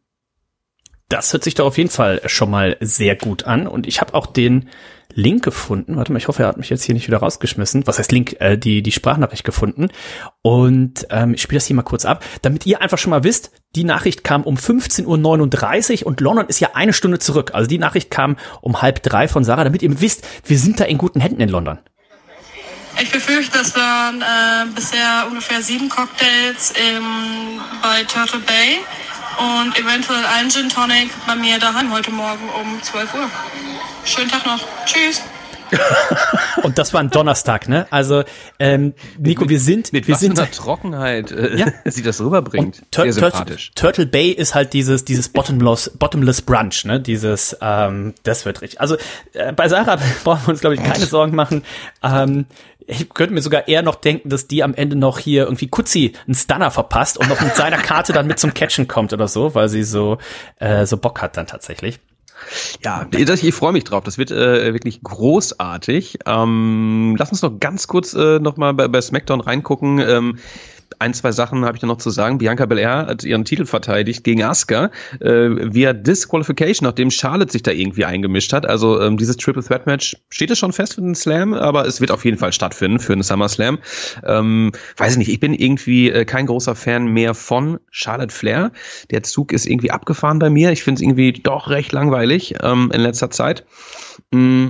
Das hört sich doch auf jeden Fall schon mal sehr gut an. Und ich habe auch den Link gefunden. Warte mal, ich hoffe, er hat mich jetzt hier nicht wieder rausgeschmissen. Was heißt Link? Äh, die, die Sprachnachricht gefunden. Und ähm, ich spiele das hier mal kurz ab, damit ihr einfach schon mal wisst, die Nachricht kam um 15.39 Uhr und London ist ja eine Stunde zurück. Also die Nachricht kam um halb drei von Sarah, damit ihr wisst, wir sind da in guten Händen in London. Ich befürchte, dass waren äh, bisher ungefähr sieben Cocktails im, bei Turtle Bay und eventuell ein Gin Tonic bei mir daheim heute Morgen um 12 Uhr. Schönen Tag noch. Tschüss. Und das war ein Donnerstag, ne? Also, ähm, Nico, wir sind, mit wir was sind einer Trockenheit, äh, ja. sie das rüberbringt. Tur Sehr sympathisch. Turtle, Turtle Bay ist halt dieses, dieses bottomless, bottomless Brunch, ne? Dieses, ähm, das wird richtig. Also äh, bei Sarah brauchen wir uns, glaube ich, keine Sorgen machen. Ähm, ich könnte mir sogar eher noch denken, dass die am Ende noch hier irgendwie Kutzi einen Stunner verpasst und noch mit seiner Karte dann mit zum Catchen kommt oder so, weil sie so, äh, so Bock hat dann tatsächlich. Ja, ich, ich freue mich drauf. Das wird äh, wirklich großartig. Ähm, lass uns noch ganz kurz äh, noch mal bei, bei SmackDown reingucken. Ähm, ein, zwei Sachen habe ich da noch zu sagen. Bianca Belair hat ihren Titel verteidigt gegen Asuka äh, via Disqualification, nachdem Charlotte sich da irgendwie eingemischt hat. Also ähm, dieses Triple Threat Match steht es schon fest für den Slam, aber es wird auf jeden Fall stattfinden für den SummerSlam. Ähm, weiß ich nicht, ich bin irgendwie äh, kein großer Fan mehr von Charlotte Flair. Der Zug ist irgendwie abgefahren bei mir. Ich finde es irgendwie doch recht langweilig ähm, in letzter Zeit. Mm.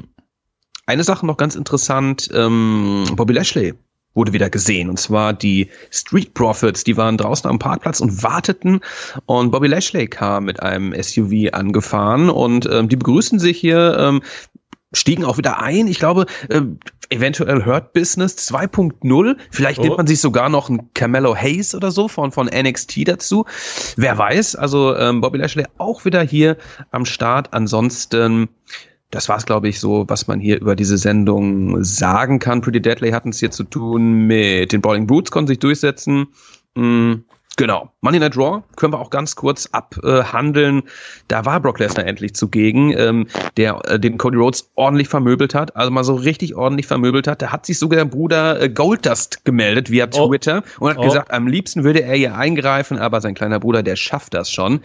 Eine Sache noch ganz interessant, ähm, Bobby Lashley wurde wieder gesehen. Und zwar die Street Profits, die waren draußen am Parkplatz und warteten. Und Bobby Lashley kam mit einem SUV angefahren und ähm, die begrüßen sich hier. Ähm, stiegen auch wieder ein. Ich glaube, äh, eventuell Hurt Business 2.0. Vielleicht oh. nimmt man sich sogar noch ein Carmelo Hayes oder so von, von NXT dazu. Wer weiß. Also ähm, Bobby Lashley auch wieder hier am Start. Ansonsten das war es, glaube ich, so, was man hier über diese Sendung sagen kann. Pretty Deadly hatten es hier zu tun mit den Bowling Brutes, konnten sich durchsetzen. Mm, Genau. Money Night Raw können wir auch ganz kurz abhandeln. da war Brock Lesnar endlich zugegen, ähm, der äh, den Cody Rhodes ordentlich vermöbelt hat, also mal so richtig ordentlich vermöbelt hat. Da hat sich sogar der Bruder äh, Goldust gemeldet via oh. Twitter und hat oh. gesagt, am liebsten würde er hier eingreifen, aber sein kleiner Bruder, der schafft das schon.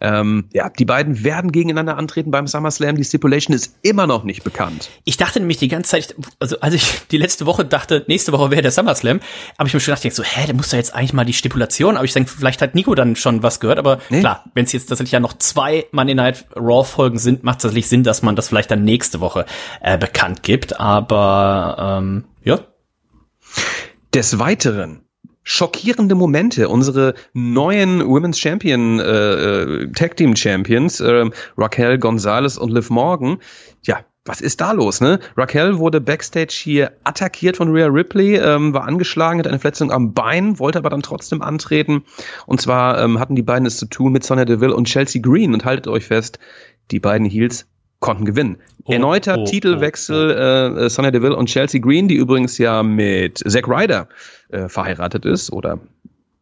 Ähm, ja, die beiden werden gegeneinander antreten beim SummerSlam. Die Stipulation ist immer noch nicht bekannt. Ich dachte nämlich die ganze Zeit, also als ich die letzte Woche dachte, nächste Woche wäre der SummerSlam, habe ich mir schon gedacht, so, hä, da muss doch jetzt eigentlich mal die Stipulation, aber ich denke, vielleicht hat Nico dann schon was gehört, aber nee. klar, wenn es jetzt tatsächlich ja noch zwei Monday Night Raw Folgen sind, macht es tatsächlich Sinn, dass man das vielleicht dann nächste Woche äh, bekannt gibt. Aber ähm, ja. Des Weiteren schockierende Momente. Unsere neuen Women's Champion äh, äh Tag Team Champions äh, Raquel Gonzalez und Liv Morgan. Ja, was ist da los, ne? Raquel wurde backstage hier attackiert von Rhea Ripley, ähm, war angeschlagen, hat eine Verletzung am Bein, wollte aber dann trotzdem antreten. Und zwar ähm, hatten die beiden es zu tun mit Sonya Deville und Chelsea Green. Und haltet euch fest, die beiden Heels konnten gewinnen. Oh, Erneuter oh, Titelwechsel oh, oh. Äh, Sonya Deville und Chelsea Green, die übrigens ja mit Zack Ryder äh, verheiratet ist oder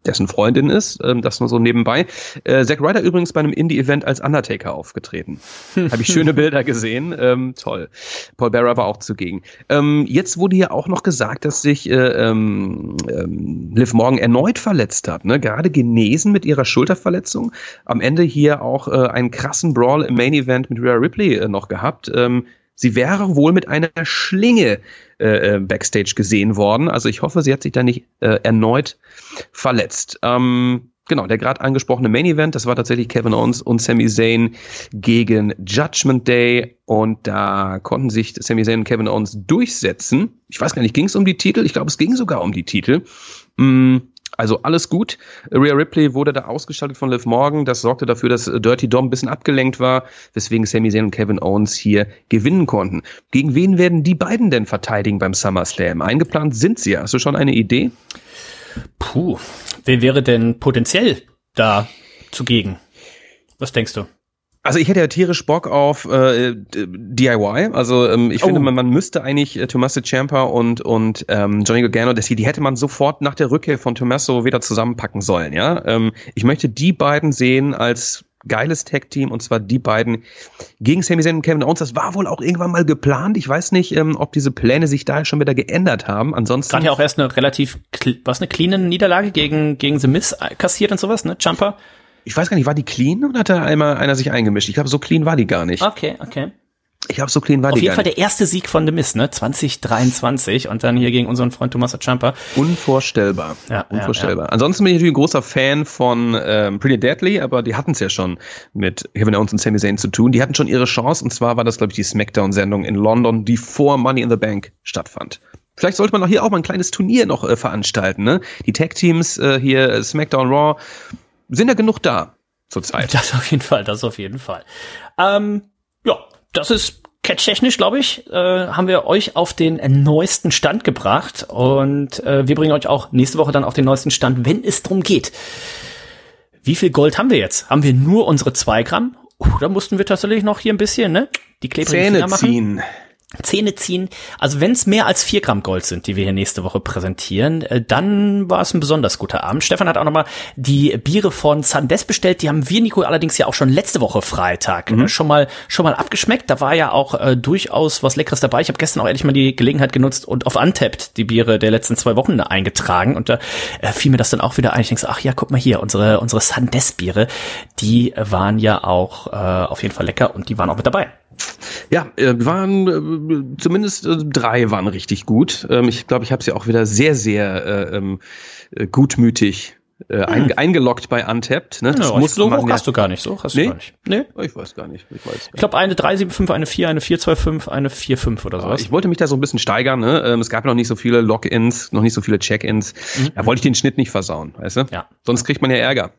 dessen Freundin ist, ähm, das nur so nebenbei. Äh, Zack Ryder übrigens bei einem Indie-Event als Undertaker aufgetreten. Habe ich schöne Bilder gesehen. Ähm, toll. Paul Bearer war auch zugegen. Ähm, jetzt wurde ja auch noch gesagt, dass sich äh, ähm, ähm, Liv Morgan erneut verletzt hat. Ne? Gerade genesen mit ihrer Schulterverletzung. Am Ende hier auch äh, einen krassen Brawl im Main-Event mit Rhea Ripley äh, noch gehabt. Ähm, sie wäre wohl mit einer Schlinge äh, äh, backstage gesehen worden. Also ich hoffe, sie hat sich da nicht äh, erneut verletzt. Ähm, genau, der gerade angesprochene Main Event, das war tatsächlich Kevin Owens und Sami Zayn gegen Judgment Day und da konnten sich Sami Zayn und Kevin Owens durchsetzen. Ich weiß gar nicht, ging es um die Titel? Ich glaube, es ging sogar um die Titel. Mm, also alles gut. Rhea Ripley wurde da ausgeschaltet von Liv Morgan. Das sorgte dafür, dass Dirty Dom ein bisschen abgelenkt war, weswegen Sami Zayn und Kevin Owens hier gewinnen konnten. Gegen wen werden die beiden denn verteidigen beim SummerSlam? Eingeplant sind sie. Hast du schon eine Idee? Puh, wer wäre denn potenziell da zugegen? Was denkst du? Also ich hätte ja tierisch Bock auf äh, DIY. Also ähm, ich oh. finde, man, man müsste eigentlich äh, Tommaso Ciampa und und ähm, Johnny Gargano, das hier, die hätte man sofort nach der Rückkehr von Tommaso wieder zusammenpacken sollen. Ja, ähm, ich möchte die beiden sehen als geiles Tag-Team und zwar die beiden gegen Sami Zayn und Kevin Owens. Das war wohl auch irgendwann mal geplant. Ich weiß nicht, ähm, ob diese Pläne sich da schon wieder geändert haben. Ansonsten gerade ja auch erst eine relativ was eine clean Niederlage gegen gegen The Miz kassiert und sowas, ne? Jumper ich weiß gar nicht, war die clean oder hat da einmal einer sich eingemischt? Ich glaube, so clean war die gar nicht. Okay, okay. Ich glaube, so clean war Auf die jeden Fall der erste Sieg von The Mist, ne? 2023 und dann hier gegen unseren Freund Thomas Ciampa. Unvorstellbar. Ja, Unvorstellbar. Ja, ja. Ansonsten bin ich natürlich ein großer Fan von ähm, Pretty Deadly, aber die hatten es ja schon mit Kevin Owens und Sami Zayn zu tun. Die hatten schon ihre Chance und zwar war das, glaube ich, die Smackdown-Sendung in London, die vor Money in the Bank stattfand. Vielleicht sollte man auch hier auch mal ein kleines Turnier noch äh, veranstalten, ne? Die Tag-Teams äh, hier, äh, Smackdown Raw, sind ja genug da zurzeit. Das auf jeden Fall, das auf jeden Fall. Ähm, ja, das ist catch-technisch, glaube ich, äh, haben wir euch auf den neuesten Stand gebracht und äh, wir bringen euch auch nächste Woche dann auf den neuesten Stand, wenn es drum geht. Wie viel Gold haben wir jetzt? Haben wir nur unsere zwei Gramm? Oder mussten wir tatsächlich noch hier ein bisschen, ne? Die klebrigen Zähne Finger machen? Ziehen. Zähne ziehen. Also wenn es mehr als vier Gramm Gold sind, die wir hier nächste Woche präsentieren, äh, dann war es ein besonders guter Abend. Stefan hat auch nochmal die Biere von Sandes bestellt. Die haben wir, Nico, allerdings ja auch schon letzte Woche Freitag mhm. schon mal schon mal abgeschmeckt. Da war ja auch äh, durchaus was Leckeres dabei. Ich habe gestern auch ehrlich mal die Gelegenheit genutzt und auf Untapped die Biere der letzten zwei Wochen eingetragen. Und da äh, fiel mir das dann auch wieder ein. Ich denke ach ja, guck mal hier, unsere, unsere Sandes Biere, die waren ja auch äh, auf jeden Fall lecker und die waren auch mit dabei. Ja, äh, waren äh, zumindest äh, drei waren richtig gut. Ähm, ich glaube, ich habe sie auch wieder sehr, sehr äh, ähm, äh, gutmütig äh, hm. eingeloggt bei Untapped. Ne? Das ja, muss so hoch hast du gar nicht. So hast nee? du gar nicht. Nee? Ich weiß gar nicht. Ich, weiß ich glaube eine 375, eine 4, eine 425, eine 45 oder sowas. Ich wollte mich da so ein bisschen steigern. Ne? Ähm, es gab noch nicht so viele Logins, noch nicht so viele Check-ins. Mhm. Da wollte ich den Schnitt nicht versauen, weißt du? Ja. Sonst kriegt man ja Ärger.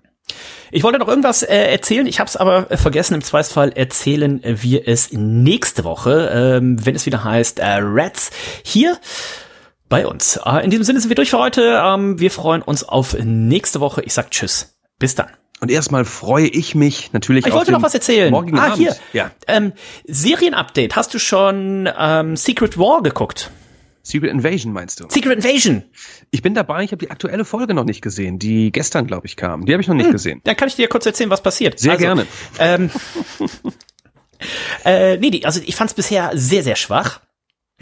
Ich wollte noch irgendwas äh, erzählen, ich habe es aber äh, vergessen. Im Zweifelsfall erzählen wir es nächste Woche, ähm, wenn es wieder heißt äh, Rats hier bei uns. Äh, in diesem Sinne sind wir durch für heute. Ähm, wir freuen uns auf nächste Woche. Ich sag Tschüss. Bis dann. Und erstmal freue ich mich natürlich. Ich wollte noch was erzählen. ah, Abend. hier. Ja. Ähm, Serienupdate. Hast du schon ähm, Secret War geguckt? Secret Invasion meinst du? Secret Invasion. Ich bin dabei, ich habe die aktuelle Folge noch nicht gesehen, die gestern, glaube ich, kam. Die habe ich noch nicht hm, gesehen. Dann kann ich dir kurz erzählen, was passiert. Sehr also, gerne. Ähm, äh, nee, die, also ich fand es bisher sehr, sehr schwach.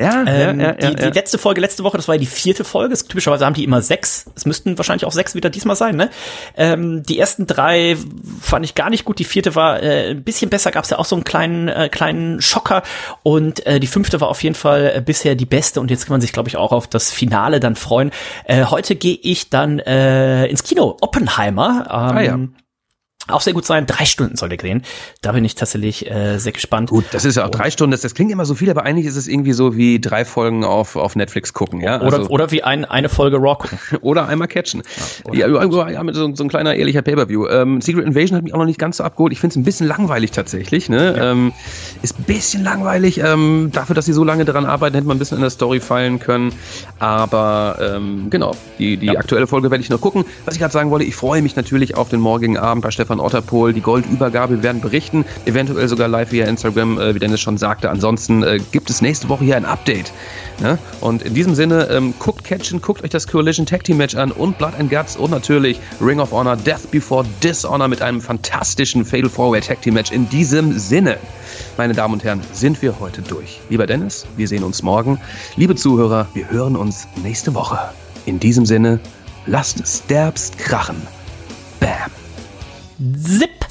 Ja, ähm, ja, ja, die, die letzte Folge letzte Woche, das war die vierte Folge. Typischerweise haben die immer sechs. Es müssten wahrscheinlich auch sechs wieder diesmal sein. Ne? Ähm, die ersten drei fand ich gar nicht gut. Die vierte war äh, ein bisschen besser. Gab es ja auch so einen kleinen äh, kleinen Schocker. Und äh, die fünfte war auf jeden Fall äh, bisher die beste. Und jetzt kann man sich, glaube ich, auch auf das Finale dann freuen. Äh, heute gehe ich dann äh, ins Kino. Oppenheimer. Ähm, ah, ja auch sehr gut sein. Drei Stunden soll der gehen. Da bin ich tatsächlich äh, sehr gespannt. Gut, das ist ja auch drei Stunden. Das, das klingt immer so viel, aber eigentlich ist es irgendwie so wie drei Folgen auf, auf Netflix gucken. Ja? Also, oder, oder wie ein, eine Folge Raw gucken. oder einmal catchen. Ja, ja, ja mit so, so ein kleiner ehrlicher Pay-Per-View. Ähm, Secret Invasion hat mich auch noch nicht ganz so abgeholt. Ich finde es ein bisschen langweilig tatsächlich. Ne? Ja. Ähm, ist ein bisschen langweilig. Ähm, dafür, dass sie so lange daran arbeiten, hätte man ein bisschen in der Story fallen können. Aber ähm, genau, die, die ja. aktuelle Folge werde ich noch gucken. Was ich gerade sagen wollte, ich freue mich natürlich auf den morgigen Abend bei Stefan Otterpohl. Die Goldübergabe wir werden berichten, eventuell sogar live via Instagram, äh, wie Dennis schon sagte. Ansonsten äh, gibt es nächste Woche hier ein Update. Ne? Und in diesem Sinne, ähm, guckt Catchen, guckt euch das Coalition Tag Team Match an und Blood and Guts und natürlich Ring of Honor Death Before Dishonor mit einem fantastischen Fatal Four Way Tag Team Match. In diesem Sinne, meine Damen und Herren, sind wir heute durch. Lieber Dennis, wir sehen uns morgen. Liebe Zuhörer, wir hören uns nächste Woche. In diesem Sinne, lasst es derbst krachen. Bam. Zip.